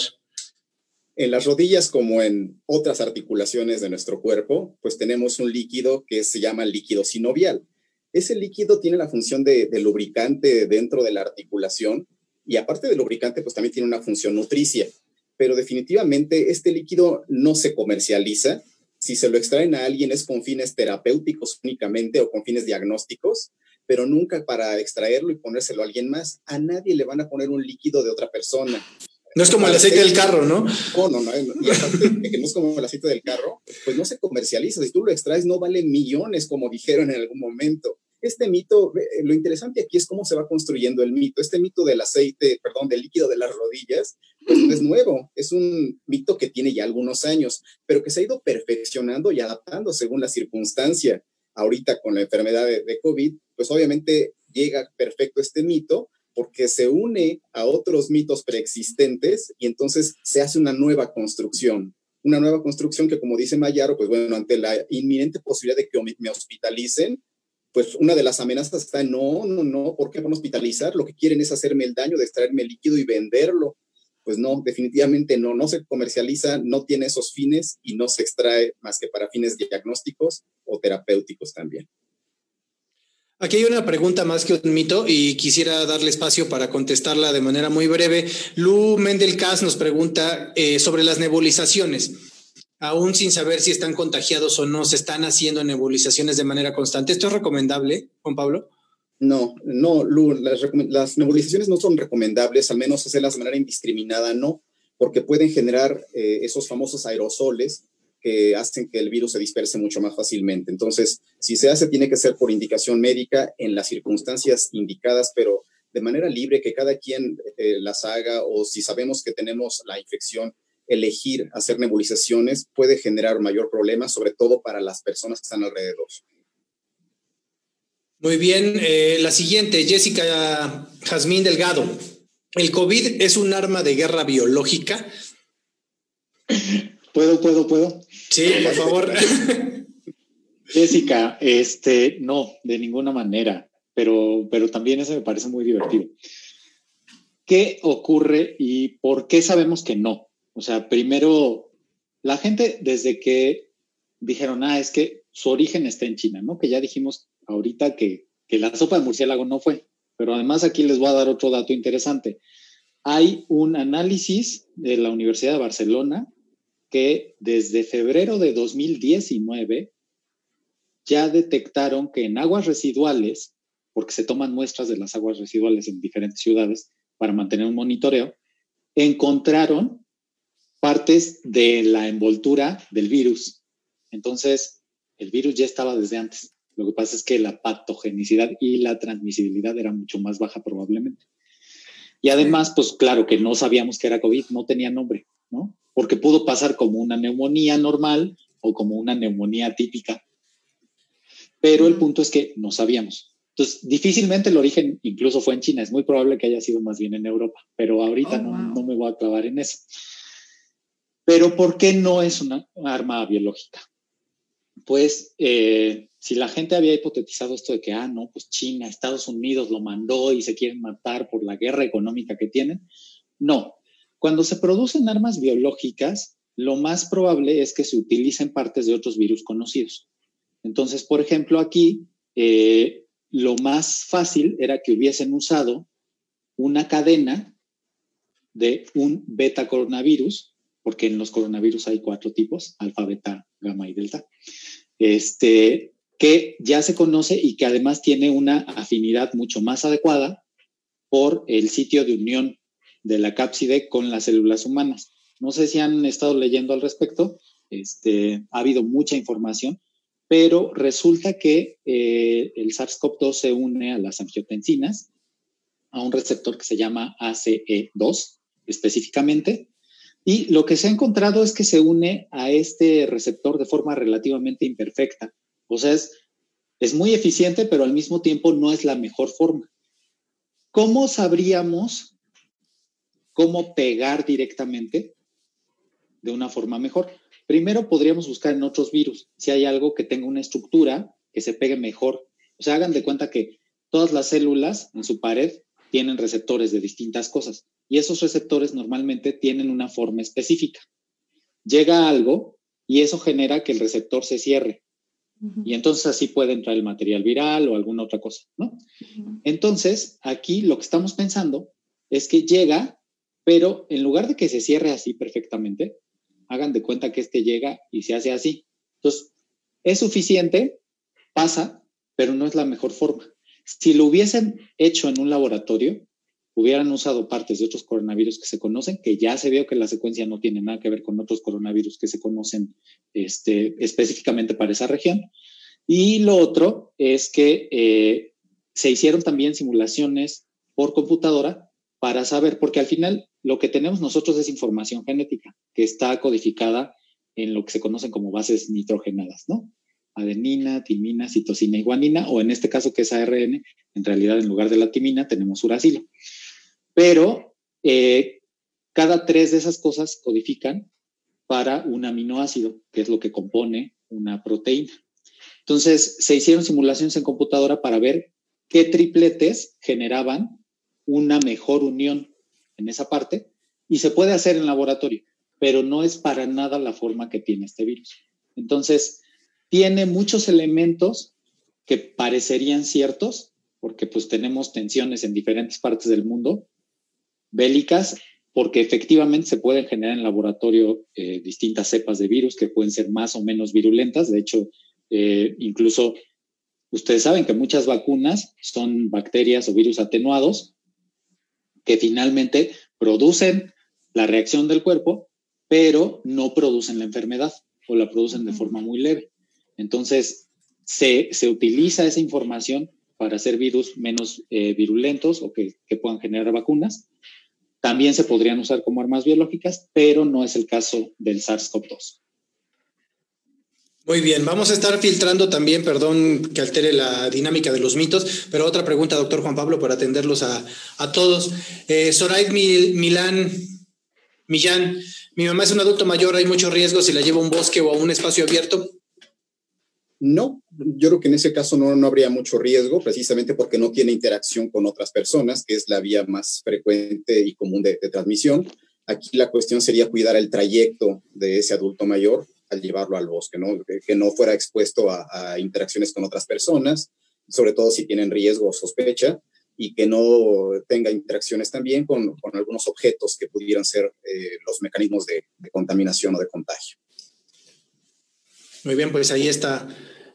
En las rodillas, como en otras articulaciones de nuestro cuerpo, pues tenemos un líquido que se llama líquido sinovial. Ese líquido tiene la función de, lubricante dentro de la articulación y aparte de lubricante, pues también tiene una función nutricia. Pero definitivamente este líquido no se comercializa. Si se lo extraen a alguien es con fines terapéuticos únicamente o con fines diagnósticos, pero nunca para extraerlo y ponérselo a alguien más. A nadie le van a poner un líquido de otra persona. No es como el aceite del carro, ¿no? No, no, no. Y aparte de que no es como el aceite del carro, pues no se comercializa. Si tú lo extraes, no vale millones, como dijeron en algún momento. Este mito, lo interesante aquí es cómo se va construyendo el mito. Este mito del aceite, perdón, del líquido de las rodillas, pues no es nuevo. Es un mito que tiene ya algunos años, pero que se ha ido perfeccionando y adaptando según la circunstancia. Ahorita con la enfermedad de, de COVID, pues obviamente llega perfecto este mito, porque se une a otros mitos preexistentes y entonces se hace una nueva construcción. Una nueva construcción que, como dice Mayaro, pues bueno, ante la inminente posibilidad de que me hospitalicen, pues una de las amenazas está no, no, no, ¿por qué van a hospitalizar? Lo que quieren es hacerme el daño de extraerme líquido y venderlo. Pues no, definitivamente no, no se comercializa, no tiene esos fines y no se extrae más que para fines diagnósticos o terapéuticos también. Aquí hay una pregunta más que un mito y quisiera darle espacio para contestarla de manera muy breve. Lu Mendelcas nos pregunta eh, sobre las nebulizaciones. Aún sin saber si están contagiados o no, se están haciendo nebulizaciones de manera constante. ¿Esto es recomendable, Juan Pablo? No, no, Lu, las, nebulizaciones no son recomendables, al menos hacerlas de manera indiscriminada, no, porque pueden generar eh, esos famosos aerosoles que hacen que el virus se disperse mucho más fácilmente. Entonces, si se hace, tiene que ser por indicación médica en las circunstancias indicadas, pero de manera libre, que cada quien eh, las haga o si sabemos que tenemos la infección, elegir hacer nebulizaciones puede generar mayor problema, sobre todo para las personas que están alrededor. Muy bien, eh, la siguiente, Jessica Jazmín Delgado. ¿El COVID es un arma de guerra biológica? Puedo, puedo, puedo. Sí, por favor. Jessica, este, no, de ninguna manera, pero, pero también eso me parece muy divertido. ¿Qué ocurre y por qué sabemos que no? O sea, primero, la gente desde que dijeron, ah, es que su origen está en China, ¿no? Que ya dijimos ahorita que, que la sopa de murciélago no fue, pero además aquí les voy a dar otro dato interesante. Hay un análisis de la Universidad de Barcelona que desde febrero de 2019 ya detectaron que en aguas residuales, porque se toman muestras de las aguas residuales en diferentes ciudades para mantener un monitoreo, encontraron partes de la envoltura del virus. Entonces, el virus ya estaba desde antes. Lo que pasa es que la patogenicidad y la transmisibilidad era mucho más baja probablemente. Y además, pues claro que no sabíamos que era COVID, no tenía nombre, ¿no? Porque pudo pasar como una neumonía normal o como una neumonía típica. Pero el punto es que no sabíamos. Entonces, difícilmente el origen incluso fue en China. Es muy probable que haya sido más bien en Europa, pero ahorita oh, no, me voy a clavar en eso. Pero ¿por qué no es una, arma biológica? Pues eh, si la gente había hipotetizado esto de que, ah, no, pues China, Estados Unidos lo mandó y se quieren matar por la guerra económica que tienen, no, cuando se producen armas biológicas, lo más probable es que se utilicen partes de otros virus conocidos. Entonces, por ejemplo, aquí eh, lo más fácil era que hubiesen usado una cadena de un beta coronavirus, porque en los coronavirus hay cuatro tipos, alfa, beta, gamma y delta. Este, que ya se conoce y que además tiene una afinidad mucho más adecuada por el sitio de unión de la cápside con las células humanas. No sé si han estado leyendo al respecto, este, ha habido mucha información, pero resulta que eh, el SARS-CoV-2 se une a las angiotensinas, a un receptor que se llama ACE2 específicamente, y lo que se ha encontrado es que se une a este receptor de forma relativamente imperfecta. O sea, es, es muy eficiente, pero al mismo tiempo no es la mejor forma. ¿Cómo sabríamos cómo pegar directamente de una forma mejor? Primero podríamos buscar en otros virus si hay algo que tenga una estructura que se pegue mejor. O sea, hagan de cuenta que todas las células en su pared tienen receptores de distintas cosas y esos receptores normalmente tienen una forma específica. Llega algo y eso genera que el receptor se cierre. Y entonces así puede entrar el material viral o alguna otra cosa, ¿no? Entonces, aquí lo que estamos pensando es que llega, pero en lugar de que se cierre así perfectamente, hagan de cuenta que este llega y se hace así. Entonces, es suficiente, pasa, pero no es la mejor forma. Si lo hubiesen hecho en un laboratorio, hubieran usado partes de otros coronavirus que se conocen, que ya se vio que la secuencia no tiene nada que ver con otros coronavirus que se conocen este, específicamente para esa región. Y lo otro es que eh, se hicieron también simulaciones por computadora para saber, porque al final lo que tenemos nosotros es información genética que está codificada en lo que se conocen como bases nitrogenadas, ¿no? Adenina, timina, citosina y guanina, o en este caso que es ARN, en realidad en lugar de la timina tenemos uracilo. Pero eh, cada tres de esas cosas codifican para un aminoácido, que es lo que compone una proteína. Entonces, se hicieron simulaciones en computadora para ver qué tripletes generaban una mejor unión en esa parte y se puede hacer en laboratorio, pero no es para nada la forma que tiene este virus. Entonces, tiene muchos elementos que parecerían ciertos, porque pues tenemos tensiones en diferentes partes del mundo, bélicas, porque efectivamente se pueden generar en laboratorio eh, distintas cepas de virus que pueden ser más o menos virulentas. De hecho, eh, incluso ustedes saben que muchas vacunas son bacterias o virus atenuados que finalmente producen la reacción del cuerpo, pero no producen la enfermedad o la producen de forma muy leve. Entonces, se, utiliza esa información para hacer virus menos eh, virulentos o que, que puedan generar vacunas también se podrían usar como armas biológicas, pero no es el caso del SARS-CoV-2. Muy bien, vamos a estar filtrando también, perdón que altere la dinámica de los mitos, pero otra pregunta, doctor Juan Pablo, para atenderlos a, todos. Eh, Zoraid Milán, Millán, mi mamá es un adulto mayor, hay mucho riesgo si la llevo a un bosque o a un espacio abierto. No, yo creo que en ese caso no, no, habría mucho riesgo, precisamente porque no tiene interacción con otras personas, que es la vía más frecuente y común de, transmisión. Aquí la cuestión sería cuidar el trayecto de ese adulto mayor al llevarlo al bosque, ¿no? Que, no fuera expuesto a, interacciones con otras personas, sobre todo si tienen riesgo o sospecha, y que no tenga interacciones también con, con algunos objetos que pudieran ser eh, los mecanismos de, de contaminación o de contagio. Muy bien, pues ahí está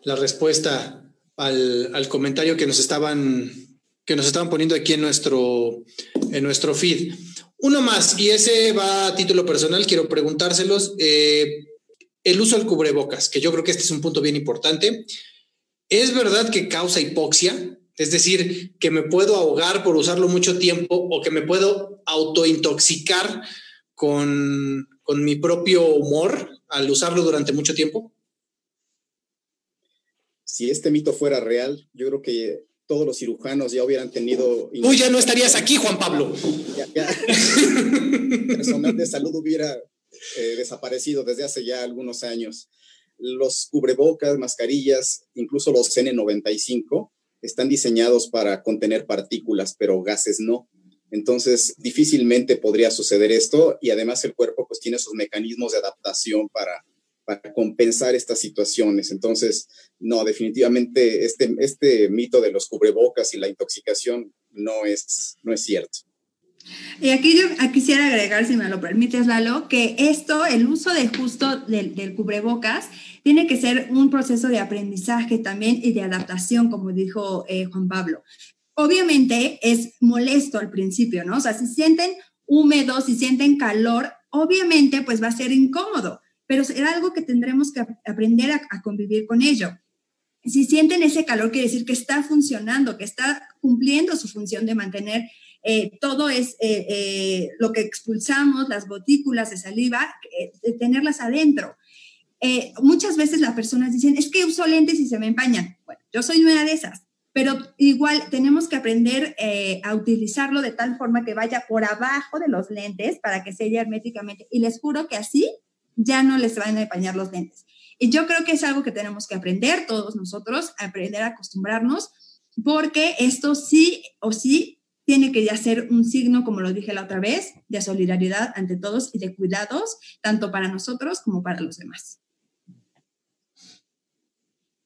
la respuesta al, comentario que nos estaban que nos estaban poniendo aquí en nuestro, en nuestro feed. Uno más, y ese va a título personal, quiero preguntárselos. Eh, el uso del cubrebocas, que yo creo que este es un punto bien importante. ¿Es verdad que causa hipoxia? Es decir, que me puedo ahogar por usarlo mucho tiempo o que me puedo autointoxicar con, con mi propio humor al usarlo durante mucho tiempo si este mito fuera real, yo creo que todos los cirujanos ya hubieran tenido... Uy, ya no estarías aquí, Juan Pablo. Ya, personal de salud hubiera eh, desaparecido desde hace ya algunos años. Los cubrebocas, mascarillas, incluso los N95, están diseñados para contener partículas, pero gases no. Entonces, difícilmente podría suceder esto y además el cuerpo pues tiene sus mecanismos de adaptación para para compensar estas situaciones. Entonces, no, definitivamente este, este mito de los cubrebocas y la intoxicación no es, no es cierto. Y aquí yo quisiera agregar, si me lo permites, Lalo, que esto, el uso de justo del, cubrebocas, tiene que ser un proceso de aprendizaje también y de adaptación, como dijo eh, Juan Pablo. Obviamente es molesto al principio, ¿no? O sea, si sienten húmedos, si sienten calor, obviamente pues va a ser incómodo, pero será algo que tendremos que aprender a, a convivir con ello. Si sienten ese calor, quiere decir que está funcionando, que está cumpliendo su función de mantener eh, todo es eh, eh, lo que expulsamos, las gotículas de saliva, de tenerlas adentro. muchas veces las personas dicen, es que uso lentes y se me empañan. Bueno, yo soy una de esas, pero igual tenemos que aprender a utilizarlo de tal forma que vaya por abajo de los lentes para que selle herméticamente. Y les juro que así ya no les van a empañar los lentes. Y yo creo que es algo que tenemos que aprender todos nosotros, aprender a acostumbrarnos, porque esto sí o sí tiene que ya ser un signo, como lo dije la otra vez, de solidaridad ante todos y de cuidados, tanto para nosotros como para los demás.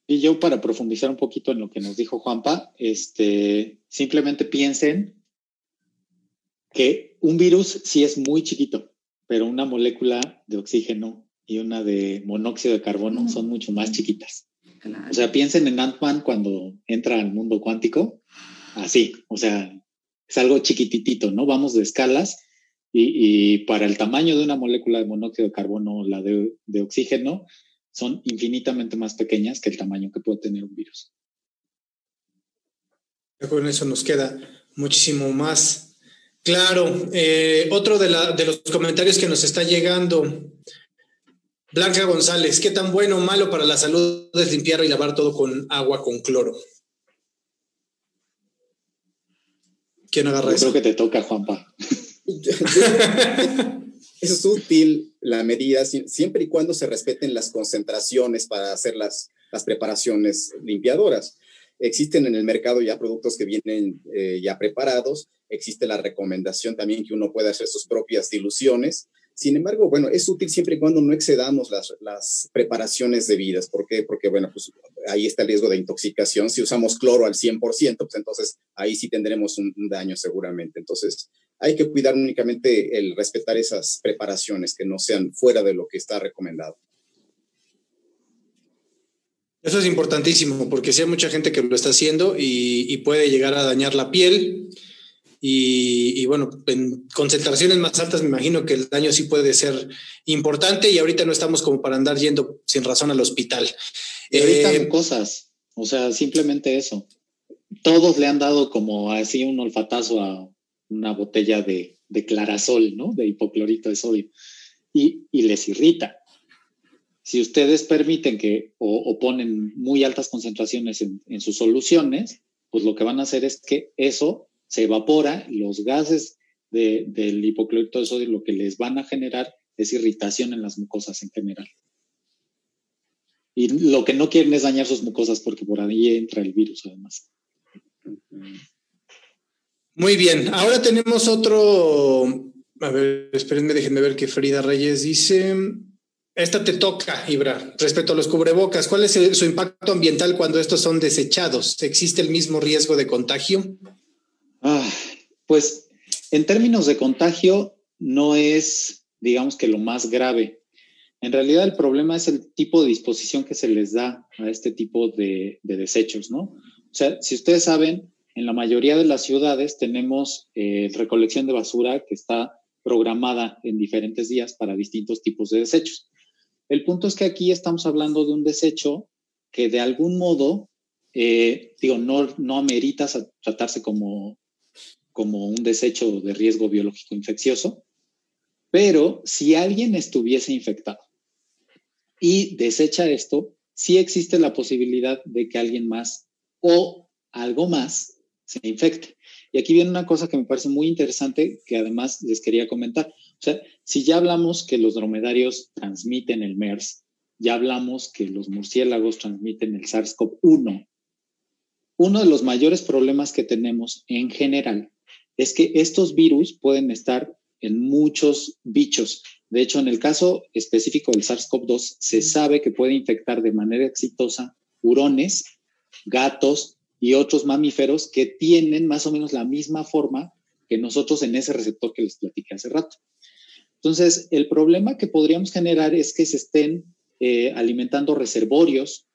Y yo para profundizar un poquito en lo que nos dijo Juanpa, este, simplemente piensen que un virus sí es muy chiquito, pero una molécula de oxígeno y una de monóxido de carbono son mucho más chiquitas. O sea, piensen en Ant-Man cuando entra al mundo cuántico, así, o sea, es algo chiquititito, ¿no? Vamos de escalas y, para el tamaño de una molécula de monóxido de carbono, la de, oxígeno, son infinitamente más pequeñas que el tamaño que puede tener un virus. Con eso nos queda muchísimo más claro. Eh, otro de, de los comentarios que nos está llegando, Blanca González, ¿qué tan bueno o malo para la salud es limpiar y lavar todo con agua con cloro? ¿Quién agarra eso? Creo que te toca, Juanpa. es útil la medida siempre y cuando se respeten las concentraciones para hacer las, las preparaciones limpiadoras. Existen en el mercado ya productos que vienen eh, ya preparados. Existe la recomendación también que uno puede hacer sus propias diluciones sin embargo, bueno, es útil siempre y cuando no excedamos las, las preparaciones debidas. ¿Por qué? Porque, bueno, pues ahí está el riesgo de intoxicación. Si usamos cloro al 100%, pues entonces ahí sí tendremos un, daño seguramente. Entonces, hay que cuidar únicamente el respetar esas preparaciones que no sean fuera de lo que está recomendado. Eso es importantísimo porque si hay mucha gente que lo está haciendo y puede llegar a dañar la piel y, bueno, en concentraciones más altas me imagino que el daño sí puede ser importante y ahorita no estamos como para andar yendo sin razón al hospital. Y eh, cosas, o sea, simplemente eso. Todos le han dado como así un olfatazo a una botella de, de clarasol, ¿no? De hipoclorito de sodio y, y les irrita. Si ustedes permiten que o, ponen muy altas concentraciones en, en sus soluciones, pues lo que van a hacer es que eso se evapora, los gases del hipoclorito de sodio lo que les van a generar es irritación en las mucosas en general. Y lo que no quieren es dañar sus mucosas porque por ahí entra el virus además. Muy bien, ahora tenemos otro, a ver, espérenme, déjenme ver qué Frida Reyes dice. Esta te toca, Ibra, respecto a los cubrebocas. ¿Cuál es su impacto ambiental cuando estos son desechados? ¿Existe el mismo riesgo de contagio? Ah, pues en términos de contagio no es, digamos que lo más grave. En realidad el problema es el tipo de disposición que se les da a este tipo de, desechos, ¿no? O sea, si ustedes saben, en la mayoría de las ciudades tenemos eh, recolección de basura que está programada en diferentes días para distintos tipos de desechos. El punto es que aquí estamos hablando de un desecho que de algún modo, eh, digo, no, no amerita tratarse como como un desecho de riesgo biológico infeccioso, pero si alguien estuviese infectado y desecha esto, sí existe la posibilidad de que alguien más o algo más se infecte. Y aquí viene una cosa que me parece muy interesante que además les quería comentar. O sea, si ya hablamos que los dromedarios transmiten el MERS, ya hablamos que los murciélagos transmiten el SARS-CoV-1, uno de los mayores problemas que tenemos en general es que estos virus pueden estar en muchos bichos. De hecho, en el caso específico del SARS-CoV-2, se sabe que puede infectar de manera exitosa hurones, gatos y otros mamíferos que tienen más o menos la misma forma que nosotros en ese receptor que les platiqué hace rato. Entonces, el problema que podríamos generar es que se estén eh, alimentando reservorios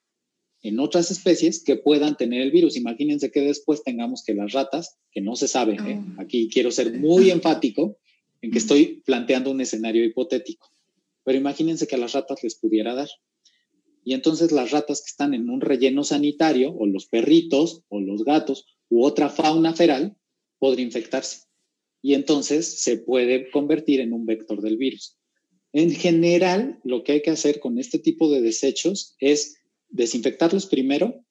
en otras especies que puedan tener el virus. Imagínense que después tengamos que las ratas, que no se sabe, ¿eh? oh. aquí quiero ser muy enfático en que estoy planteando un escenario hipotético, pero imagínense que a las ratas les pudiera dar. Y entonces las ratas que están en un relleno sanitario, o los perritos, o los gatos, u otra fauna feral, podría infectarse. Y entonces se puede convertir en un vector del virus. En general, lo que hay que hacer con este tipo de desechos es desinfectarlos primero,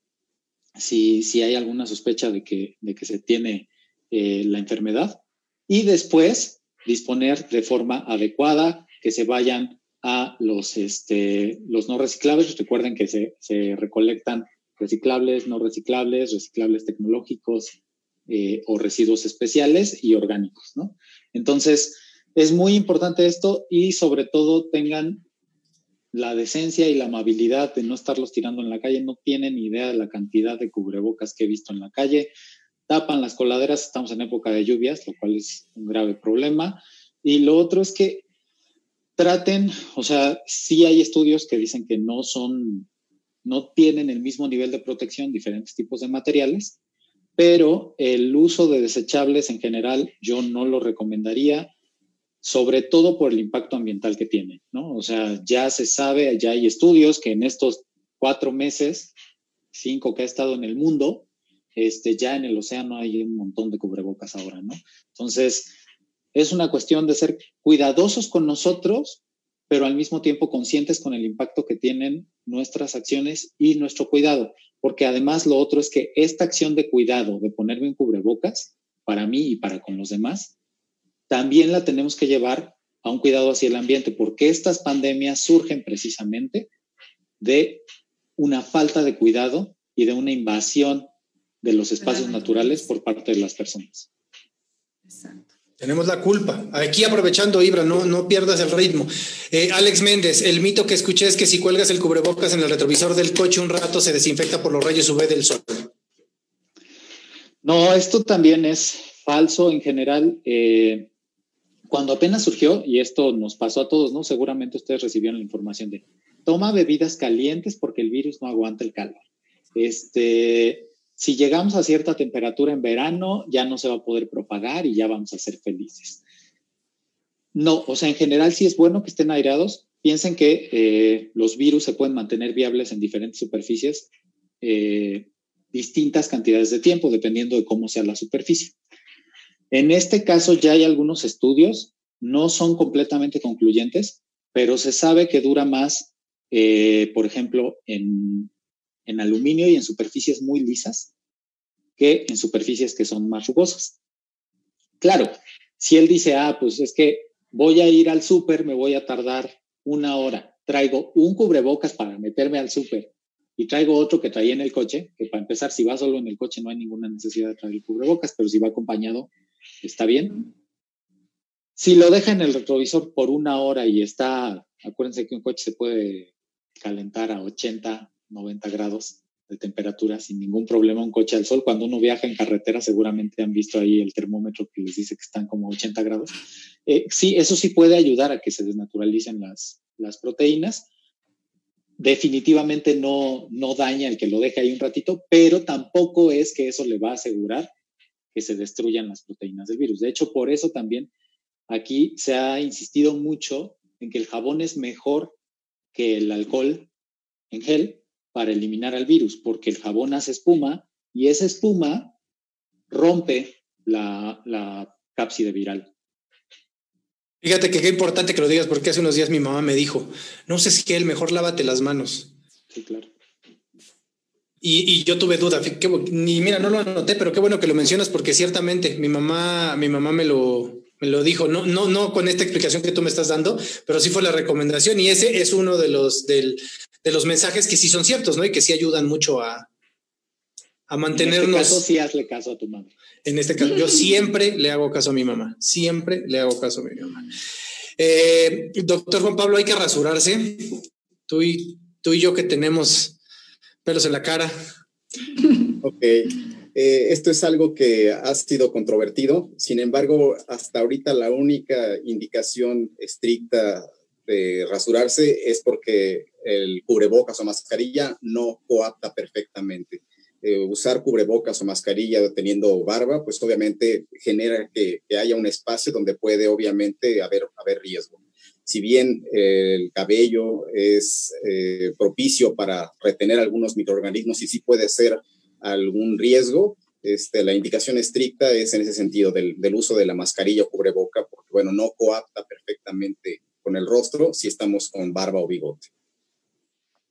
si, si hay alguna sospecha de que, de que se tiene eh, la enfermedad, y después disponer de forma adecuada que se vayan a los, este, los no reciclables. Recuerden que se, se recolectan reciclables, no reciclables, reciclables tecnológicos eh, o residuos especiales y orgánicos, ¿no? Entonces, es muy importante esto y sobre todo tengan la decencia y la amabilidad de no estarlos tirando en la calle. No tienen idea de la cantidad de cubrebocas que he visto en la calle. Tapan las coladeras, estamos en época de lluvias, lo cual es un grave problema. Y lo otro es que traten, o sea, sí hay estudios que dicen que no son, no tienen el mismo nivel de protección diferentes tipos de materiales, pero el uso de desechables en general yo no lo recomendaría sobre todo por el impacto ambiental que tiene, ¿no? O sea, ya se sabe, ya hay estudios que en estos cuatro meses, cinco que ha estado en el mundo, este, ya en el océano hay un montón de cubrebocas ahora, ¿no? Entonces, es una cuestión de ser cuidadosos con nosotros, pero al mismo tiempo conscientes con el impacto que tienen nuestras acciones y nuestro cuidado, porque además lo otro es que esta acción de cuidado, de ponerme en cubrebocas, para mí y para con los demás, también la tenemos que llevar a un cuidado hacia el ambiente, porque estas pandemias surgen precisamente de una falta de cuidado y de una invasión de los espacios naturales por parte de las personas. Exacto. Tenemos la culpa. Aquí aprovechando, Ibra, no, no pierdas el ritmo. Eh, Alex Méndez, el mito que escuché es que si cuelgas el cubrebocas en el retrovisor del coche un rato se desinfecta por los rayos UV del sol. No, esto también es falso en general. Eh, cuando apenas surgió, y esto nos pasó a todos, ¿no? Seguramente ustedes recibieron la información de toma bebidas calientes porque el virus no aguanta el calor. Este, si llegamos a cierta temperatura en verano, ya no se va a poder propagar y ya vamos a ser felices. No, o sea, en general sí es bueno que estén aireados. Piensen que eh, los virus se pueden mantener viables en diferentes superficies eh, distintas cantidades de tiempo, dependiendo de cómo sea la superficie. En este caso ya hay algunos estudios, no son completamente concluyentes, pero se sabe que dura más, eh, por ejemplo, en, en aluminio y en superficies muy lisas que en superficies que son más rugosas. Claro, si él dice, ah, pues es que voy a ir al súper, me voy a tardar una hora, traigo un cubrebocas para meterme al súper y traigo otro que traía en el coche, que para empezar, si va solo en el coche no hay ninguna necesidad de traer el cubrebocas, pero si va acompañado, ¿Está bien? Si lo deja en el retrovisor por una hora y está, acuérdense que un coche se puede calentar a 80, 90 grados de temperatura sin ningún problema un coche al sol. Cuando uno viaja en carretera seguramente han visto ahí el termómetro que les dice que están como 80 grados. Eh, sí, eso sí puede ayudar a que se desnaturalicen las, las proteínas. Definitivamente no, no daña el que lo deje ahí un ratito, pero tampoco es que eso le va a asegurar que se destruyan las proteínas del virus. De hecho, por eso también aquí se ha insistido mucho en que el jabón es mejor que el alcohol en gel para eliminar al virus, porque el jabón hace espuma y esa espuma rompe la, la cápside viral. Fíjate que qué importante que lo digas, porque hace unos días mi mamá me dijo, no sé si el mejor lávate las manos. Sí, claro. Y, yo tuve duda, ni mira, no lo anoté, pero qué bueno que lo mencionas porque ciertamente mi mamá, mi mamá me lo, me lo dijo, no, no, no con esta explicación que tú me estás dando, pero sí fue la recomendación y ese es uno de los, del, de los mensajes que sí son ciertos, ¿no? Y que sí ayudan mucho a, a mantenernos. En este caso, sí hazle caso a tu mamá. En este caso, yo siempre le hago caso a mi mamá, siempre le hago caso a mi mamá. Eh, doctor Juan Pablo, hay que rasurarse. Tú y, tú y yo que tenemos pelos en la cara. Ok. Eh, esto es algo que ha sido controvertido, sin embargo, hasta ahorita la única indicación estricta de rasurarse es porque el cubrebocas o mascarilla no coapta perfectamente. Eh, usar cubrebocas o mascarilla teniendo barba, pues obviamente genera que, haya un espacio donde puede obviamente haber, haber riesgo. Si bien el cabello es eh, propicio para retener algunos microorganismos y sí puede ser algún riesgo, este, la indicación estricta es en ese sentido del, del, uso de la mascarilla o cubreboca, porque bueno, no coapta perfectamente con el rostro si estamos con barba o bigote.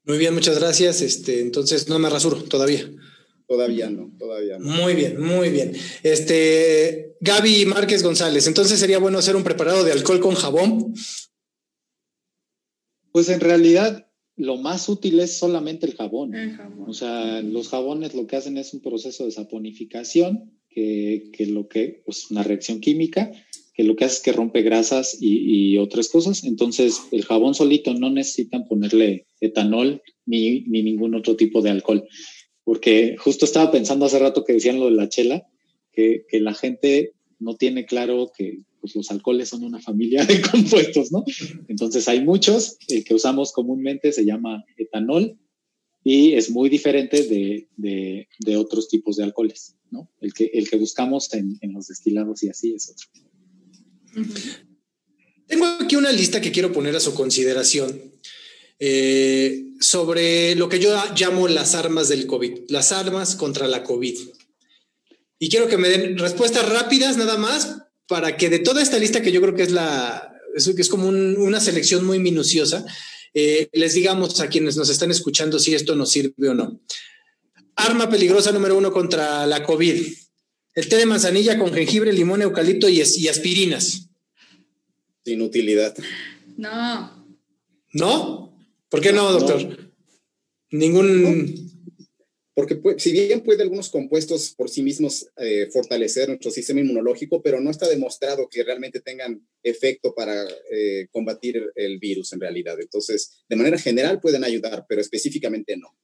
Muy bien, muchas gracias. Este, entonces no me rasuro todavía. Todavía no, todavía no. Muy bien, muy bien. Este, Gaby Márquez González, entonces sería bueno hacer un preparado de alcohol con jabón. Pues en realidad lo más útil es solamente el jabón. O sea, los jabones lo que hacen es un proceso de saponificación, que, que lo que, pues una reacción química, que lo que hace es que rompe grasas y, otras cosas. Entonces, el jabón solito no necesitan ponerle etanol ni, ni ningún otro tipo de alcohol. Porque justo estaba pensando hace rato que decían lo de la chela, que, que la gente no tiene claro que pues, los alcoholes son una familia de compuestos, ¿no? Entonces hay muchos, el que usamos comúnmente se llama etanol y es muy diferente de, de, otros tipos de alcoholes, ¿no? El que, el que buscamos en, en los destilados y así es otro. Tengo aquí una lista que quiero poner a su consideración eh, sobre lo que yo llamo las armas del COVID, las armas contra la COVID. Y quiero que me den respuestas rápidas nada más para que de toda esta lista que yo creo que es la, es, es como una selección muy minuciosa, eh, les digamos a quienes nos están escuchando si esto nos sirve o no. Arma peligrosa número uno contra la COVID. El té de manzanilla con jengibre, limón, eucalipto y, y aspirinas. Sin utilidad. No. ¿No? ¿Por qué no, doctor? Ningún porque si bien puede algunos compuestos por sí mismos eh, fortalecer nuestro sistema inmunológico, pero no está demostrado que realmente tengan efecto para eh, combatir el virus en realidad. Entonces, de manera general pueden ayudar, pero específicamente no.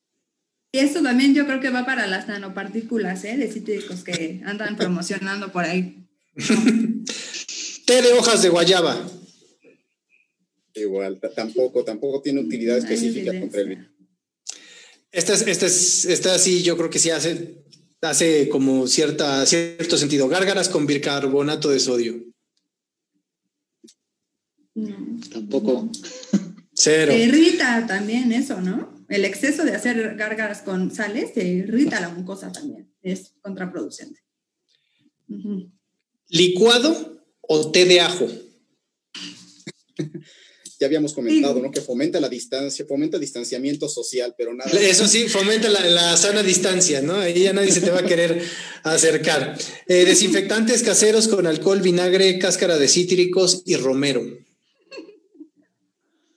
Y esto también yo creo que va para las nanopartículas ¿eh? de cítricos que andan promocionando por ahí. Té de hojas de guayaba. Igual, tampoco, tampoco tiene utilidad específica contra el virus. Esta, es, esta, es, esta sí, yo creo que sí hace, hace como cierta, cierto sentido. Gárgaras con bicarbonato de sodio. Tampoco. Cero. Se irrita también eso, ¿no? El exceso de hacer gárgaras con sales te irrita la mucosa también. Es contraproducente. ¿Licuado o té de ajo? ya habíamos comentado, ¿no? Que fomenta la distancia, fomenta distanciamiento social, pero nada. Eso sí, fomenta la, sana distancia, ¿no? Ahí ya nadie se te va a querer acercar. Eh, desinfectantes caseros con alcohol, vinagre, cáscara de cítricos y romero.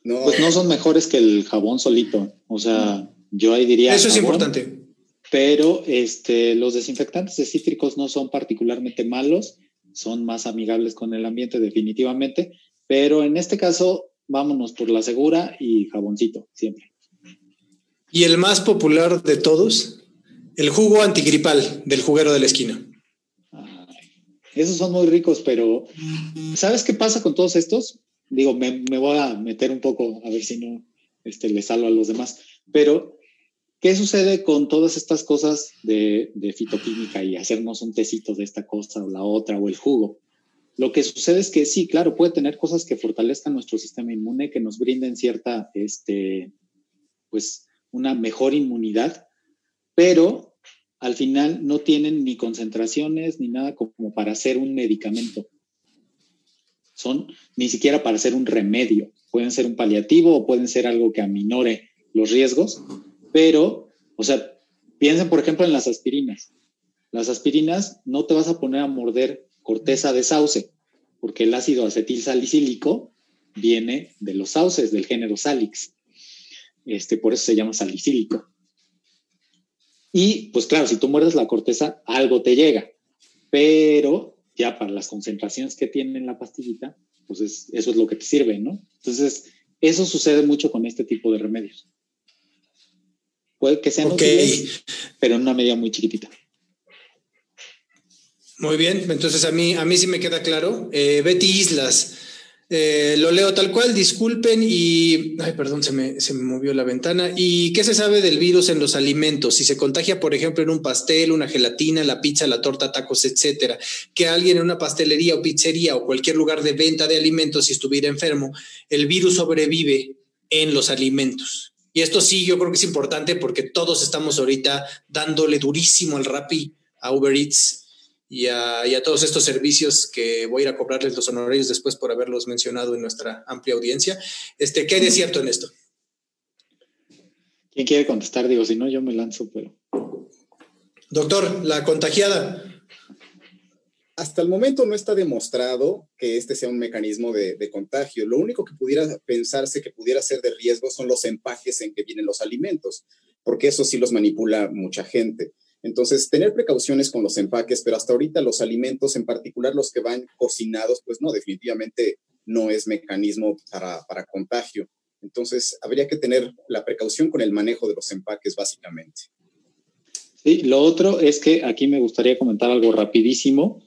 No. Pues no son mejores que el jabón solito. O sea, yo ahí diría. Eso es importante. Pero este, los desinfectantes de cítricos no son particularmente malos, son más amigables con el ambiente, definitivamente. Pero en este caso, vámonos por la segura y jaboncito, siempre. Y el más popular de todos, el jugo antigripal del juguero de la esquina. esos son muy ricos, pero ¿sabes qué pasa con todos estos? Digo, me, voy a meter un poco a ver si no este, le salvo a los demás, pero ¿qué sucede con todas estas cosas de, de fitoquímica y hacernos un tecito de esta cosa o la otra o el jugo? Lo que sucede es que sí, claro, puede tener cosas que fortalezcan nuestro sistema inmune, que nos brinden cierta, este, pues, una mejor inmunidad, pero al final no tienen ni concentraciones ni nada como para hacer un medicamento. Son ni siquiera para hacer un remedio. Pueden ser un paliativo o pueden ser algo que aminore los riesgos, pero, o sea, piensen por ejemplo en las aspirinas. Las aspirinas no te vas a poner a morder corteza de sauce, porque el ácido acetil salicílico viene de los sauces del género Salix. Este, por eso se llama salicílico. Y pues claro, si tú muerdes la corteza, algo te llega, pero ya para las concentraciones que tiene en la pastillita, pues eso es lo que te sirve, ¿no? Entonces, eso sucede mucho con este tipo de remedios. Puede que sean útiles, pero en una medida muy chiquitita. Muy bien, entonces a mí, a mí sí me queda claro. Eh, Betty Islas, eh, lo leo tal cual, disculpen y, ay, perdón, se me, se me movió la ventana. ¿Y qué se sabe del virus en los alimentos? Si se contagia, por ejemplo, en un pastel, una gelatina, la pizza, la torta, tacos, etcétera, que alguien en una pastelería o pizzería o cualquier lugar de venta de alimentos, si estuviera enfermo, el virus sobrevive en los alimentos. Y esto sí, yo creo que es importante porque todos estamos ahorita dándole durísimo al Rappi, a Uber Eats, y a, todos estos servicios que voy a ir a cobrarles los honorarios después por haberlos mencionado en nuestra amplia audiencia. Este, ¿Qué hay de cierto en esto? ¿Quién quiere contestar? Digo, si no, yo me lanzo, pero. Doctor, la contagiada. Hasta el momento no está demostrado que este sea un mecanismo de, de, contagio. Lo único que pudiera pensarse que pudiera ser de riesgo son los empaques en que vienen los alimentos, porque eso sí los manipula mucha gente. Entonces, tener precauciones con los empaques, pero hasta ahorita los alimentos, en particular los que van cocinados, pues no, definitivamente no es mecanismo para, para contagio. Entonces, habría que tener la precaución con el manejo de los empaques, básicamente. Sí, lo otro es que aquí me gustaría comentar algo rapidísimo.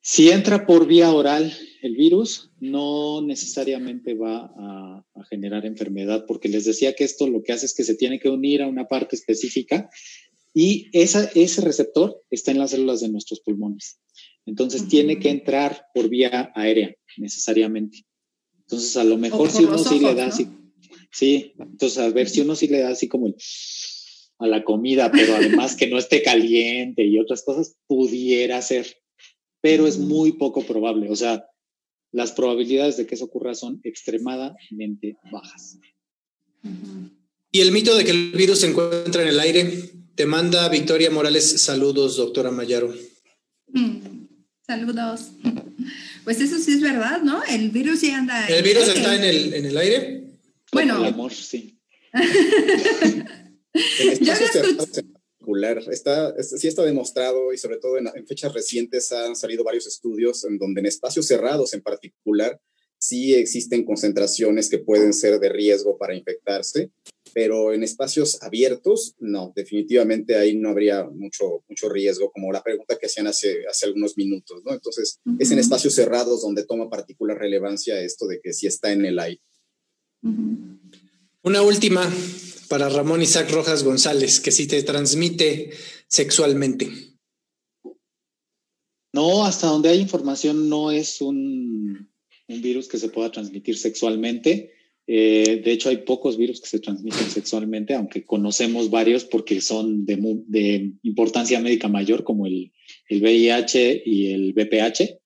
Si entra por vía oral el virus, no necesariamente va a, a, generar enfermedad, porque les decía que esto lo que hace es que se tiene que unir a una parte específica y esa, ese receptor está en las células de nuestros pulmones. Entonces tiene que entrar por vía aérea necesariamente. Entonces a lo mejor si uno sí le da así, sí, entonces a ver si uno sí le da así como el, a la comida, pero además que no esté caliente y otras cosas, pudiera ser, pero es muy poco probable. O sea, las probabilidades de que eso ocurra son extremadamente bajas. ¿Y el mito de que el virus se encuentra en el aire? Te manda Victoria Morales saludos, doctora Mayaro. Mm, saludos. Pues eso sí es verdad, ¿no? El virus sí anda. ¿El virus está en el, en el aire? Bueno. El amor, sí. ya particular. Está, sí está demostrado y sobre todo en, en, fechas recientes han salido varios estudios en donde en espacios cerrados en particular sí existen concentraciones que pueden ser de riesgo para infectarse pero en espacios abiertos, no, definitivamente ahí no habría mucho, mucho riesgo, como la pregunta que hacían hace, hace algunos minutos, ¿no? Entonces, uh -huh. es en espacios cerrados donde toma particular relevancia esto de que si está en el aire. Uh -huh. Una última para Ramón Isaac Rojas González, que si te transmite sexualmente. No, hasta donde hay información no es un, un virus que se pueda transmitir sexualmente. Eh, de hecho, hay pocos virus que se transmiten sexualmente, aunque conocemos varios porque son de, importancia médica mayor, como el, VIH y el VPH,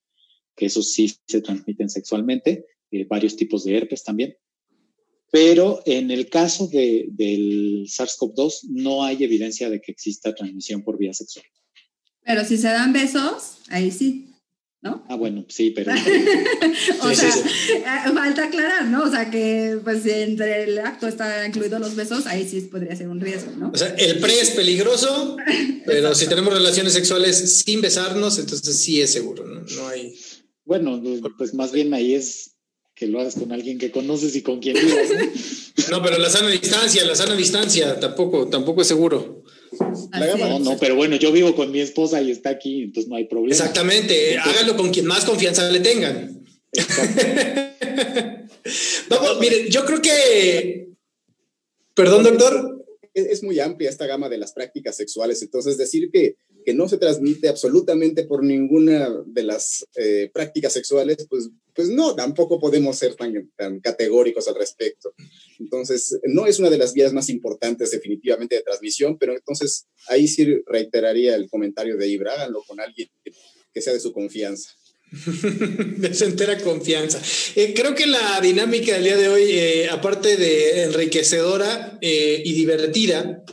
que esos sí se transmiten sexualmente, eh, varios tipos de herpes también. Pero en el caso de, del SARS-CoV-2 no hay evidencia de que exista transmisión por vía sexual. Pero si se dan besos, ahí sí. ¿No? Ah, bueno, sí, pero... o sea, sí, sí. falta aclarar, ¿no? O sea, que pues si entre el acto está incluido los besos, ahí sí podría ser un riesgo, ¿no? O sea, el pre es peligroso, pero si tenemos relaciones sexuales sin besarnos, entonces sí es seguro, ¿no? No hay... Bueno, pues más bien ahí es que lo hagas con alguien que conoces y con quien vivas, ¿no? no, pero la sana distancia, la sana distancia tampoco, tampoco es seguro. No, no, pero bueno, yo vivo con mi esposa y está aquí, entonces no hay problema. Exactamente, entonces, háganlo con quien más confianza le tengan. Vamos, miren, yo creo que... Perdón, doctor. Es muy amplia esta gama de las prácticas sexuales, entonces decir que, que no se transmite absolutamente por ninguna de las eh, prácticas sexuales, pues, pues no, tampoco podemos ser tan, tan categóricos al respecto. Entonces, no es una de las vías más importantes definitivamente de transmisión, pero entonces ahí sí reiteraría el comentario de Ibra, háganlo con alguien que sea de su confianza. de su entera confianza. Eh, creo que la dinámica del día de hoy, eh, aparte de enriquecedora eh, y divertida,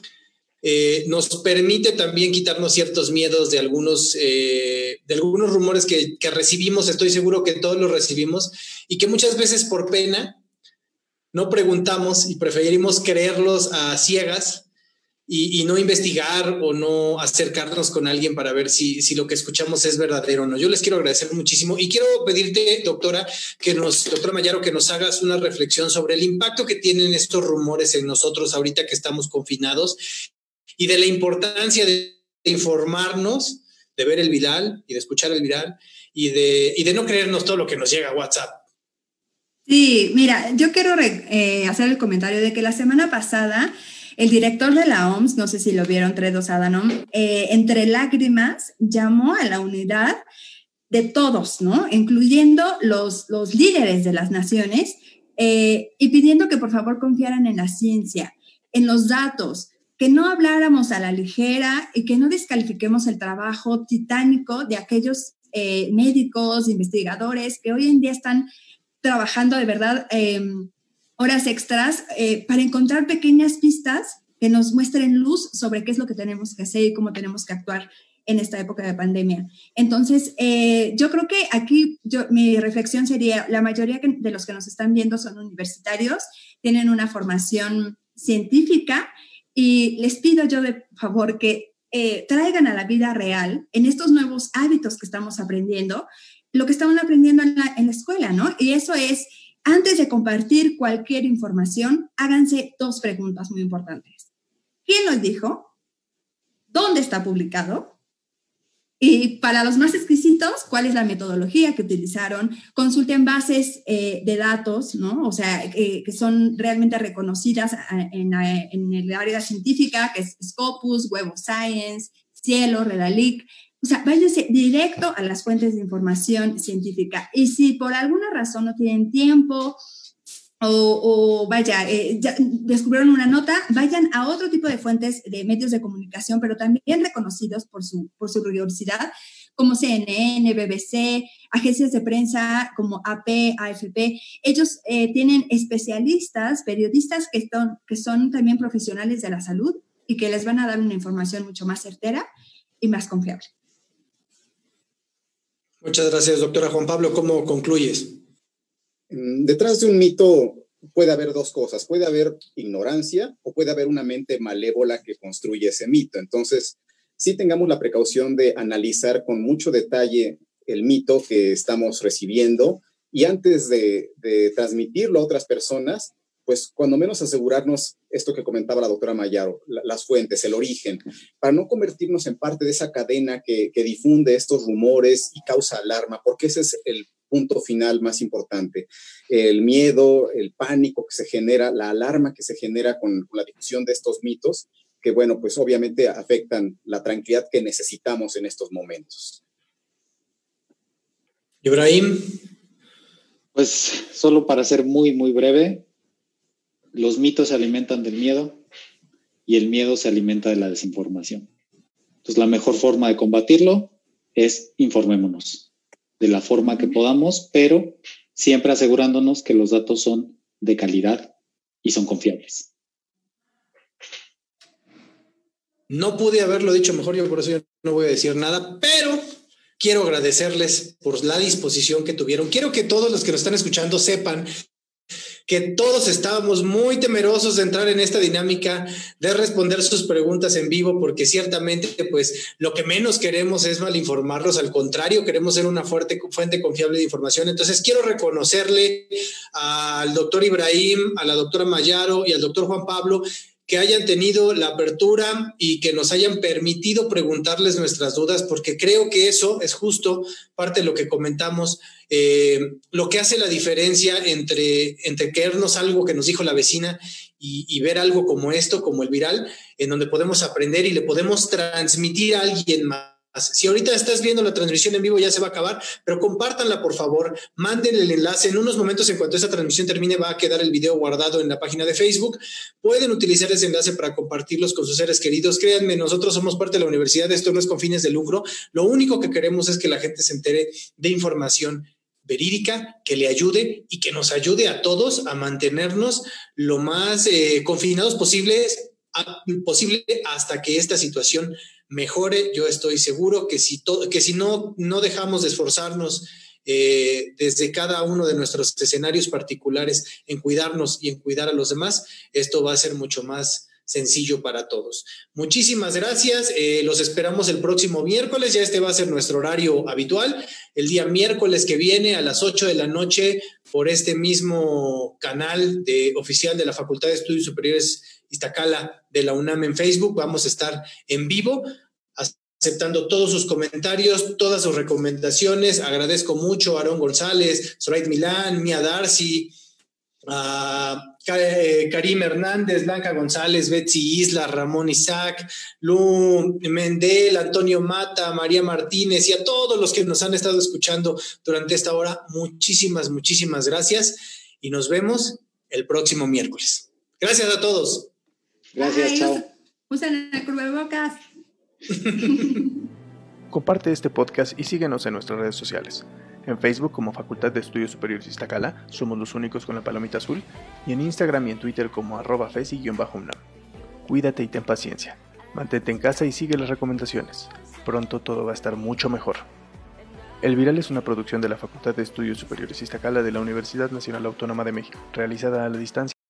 eh, nos permite también quitarnos ciertos miedos de algunos, de algunos rumores que, que recibimos, estoy seguro que todos los recibimos, y que muchas veces por pena no preguntamos y preferimos creerlos a ciegas y, y, no investigar o no acercarnos con alguien para ver si, si, lo que escuchamos es verdadero o no. Yo les quiero agradecer muchísimo y quiero pedirte, doctora, que nos, doctora Mayaro, que nos hagas una reflexión sobre el impacto que tienen estos rumores en nosotros ahorita que estamos confinados y de la importancia de informarnos de ver el viral y de escuchar el viral y de, y de no creernos todo lo que nos llega a WhatsApp. Sí, mira, yo quiero eh, hacer el comentario de que la semana pasada el director de la OMS, no sé si lo vieron, Tredos Adhanom, eh, entre lágrimas llamó a la unidad de todos, ¿no? Incluyendo los, los líderes de las naciones eh, y pidiendo que por favor confiaran en la ciencia, en los datos, que no habláramos a la ligera y que no descalifiquemos el trabajo titánico de aquellos eh, médicos, investigadores que hoy en día están trabajando de verdad em, horas extras eh, para encontrar pequeñas pistas que nos muestren luz sobre qué es lo que tenemos que hacer y cómo tenemos que actuar en esta época de pandemia. Entonces, eh, yo creo que aquí yo, mi reflexión sería, la mayoría de los que nos están viendo son universitarios, tienen una formación científica y les pido yo de favor que eh, traigan a la vida real, en estos nuevos hábitos que estamos aprendiendo, lo que estaban aprendiendo en la, en la escuela, ¿no? Y eso es, antes de compartir cualquier información, háganse dos preguntas muy importantes. ¿Quién lo dijo? ¿Dónde está publicado? Y para los más exquisitos, ¿cuál es la metodología que utilizaron? Consulten bases eh, de datos, ¿no? O sea, eh, que son realmente reconocidas eh, en, en, el área científica, que es Scopus, Web of Science, Cielo, Redalic. O sea, váyanse directo a las fuentes de información científica. Y si por alguna razón no tienen tiempo, o, vaya, eh, descubrieron una nota, vayan a otro tipo de fuentes de medios de comunicación, pero también reconocidos por su, por su rigurosidad, como CNN, BBC, agencias de prensa como AP, AFP. Ellos eh, tienen especialistas, periodistas que, son, que son también profesionales de la salud y que les van a dar una información mucho más certera y más confiable. Muchas gracias, doctora Juan Pablo. ¿Cómo concluyes? Mm, detrás de un mito puede haber dos cosas. Puede haber ignorancia o puede haber una mente malévola que construye ese mito. Entonces, sí tengamos la precaución de analizar con mucho detalle el mito que estamos recibiendo y antes de, transmitirlo a otras personas, pues cuando menos asegurarnos esto que comentaba la doctora Mayaro, las fuentes, el origen, para no convertirnos en parte de esa cadena que, que difunde estos rumores y causa alarma, porque ese es el punto final más importante. El miedo, el pánico que se genera, la alarma que se genera con, la difusión de estos mitos, que bueno, pues obviamente afectan la tranquilidad que necesitamos en estos momentos. Ibrahim. Pues solo para ser muy, muy breve, los mitos se alimentan del miedo y el miedo se alimenta de la desinformación. Entonces, la mejor forma de combatirlo es informémonos de la forma que podamos, pero siempre asegurándonos que los datos son de calidad y son confiables. No pude haberlo dicho mejor, yo por eso no voy a decir nada, pero quiero agradecerles por la disposición que tuvieron. Quiero que todos los que nos están escuchando sepan que todos estábamos muy temerosos de entrar en esta dinámica de responder sus preguntas en vivo, porque ciertamente, pues, lo que menos queremos es malinformarlos, al contrario, queremos ser una fuerte fuente confiable de información. Entonces, quiero reconocerle al doctor Ibrahim, a la doctora Mayaro y al doctor Juan Pablo que hayan tenido la apertura y que nos hayan permitido preguntarles nuestras dudas, porque creo que eso es justo parte de lo que comentamos, eh, lo que hace la diferencia entre, entre creernos algo que nos dijo la vecina y, y, ver algo como esto, como el viral, en donde podemos aprender y le podemos transmitir a alguien más si ahorita estás viendo la transmisión en vivo ya se va a acabar, pero compártanla por favor, manden el enlace. En unos momentos, en cuanto esa transmisión termine, va a quedar el video guardado en la página de Facebook. Pueden utilizar ese enlace para compartirlos con sus seres queridos. Créanme, nosotros somos parte de la universidad, esto no es con fines de lucro. Lo único que queremos es que la gente se entere de información verídica que le ayude y que nos ayude a todos a mantenernos lo más eh, confinados posibles, posible hasta que esta situación mejore. Yo estoy seguro que si, que si no, no dejamos de esforzarnos eh, desde cada uno de nuestros escenarios particulares en cuidarnos y en cuidar a los demás, esto va a ser mucho más sencillo para todos. Muchísimas gracias. Eh, los esperamos el próximo miércoles. Ya este va a ser nuestro horario habitual. El día miércoles que viene a las 8 de la noche por este mismo canal de, oficial de la Facultad de Estudios Superiores Iztacala de la UNAM en Facebook. Vamos a estar en vivo aceptando todos sus comentarios, todas sus recomendaciones. Agradezco mucho a Aaron González, Zoraid Milán, Mia Darcy, a eh, Karim Hernández, Blanca González, Betsy Isla, Ramón Isaac, Lu Mendel, Antonio Mata, María Martínez y a todos los que nos han estado escuchando durante esta hora. Muchísimas, muchísimas gracias y nos vemos el próximo miércoles. Gracias a todos. Gracias, chao. Usen el cubrebocas. Comparte este podcast y síguenos en nuestras redes sociales. En Facebook como Facultad de Estudios Superiores Iztacala, somos los únicos con la palomita azul, y en Instagram y en Twitter como arroba fesi-unam. Cuídate y ten paciencia. Mantente en casa y sigue las recomendaciones. Pronto todo va a estar mucho mejor. El Viral es una producción de la Facultad de Estudios Superiores Iztacala de la Universidad Nacional Autónoma de México, realizada a la distancia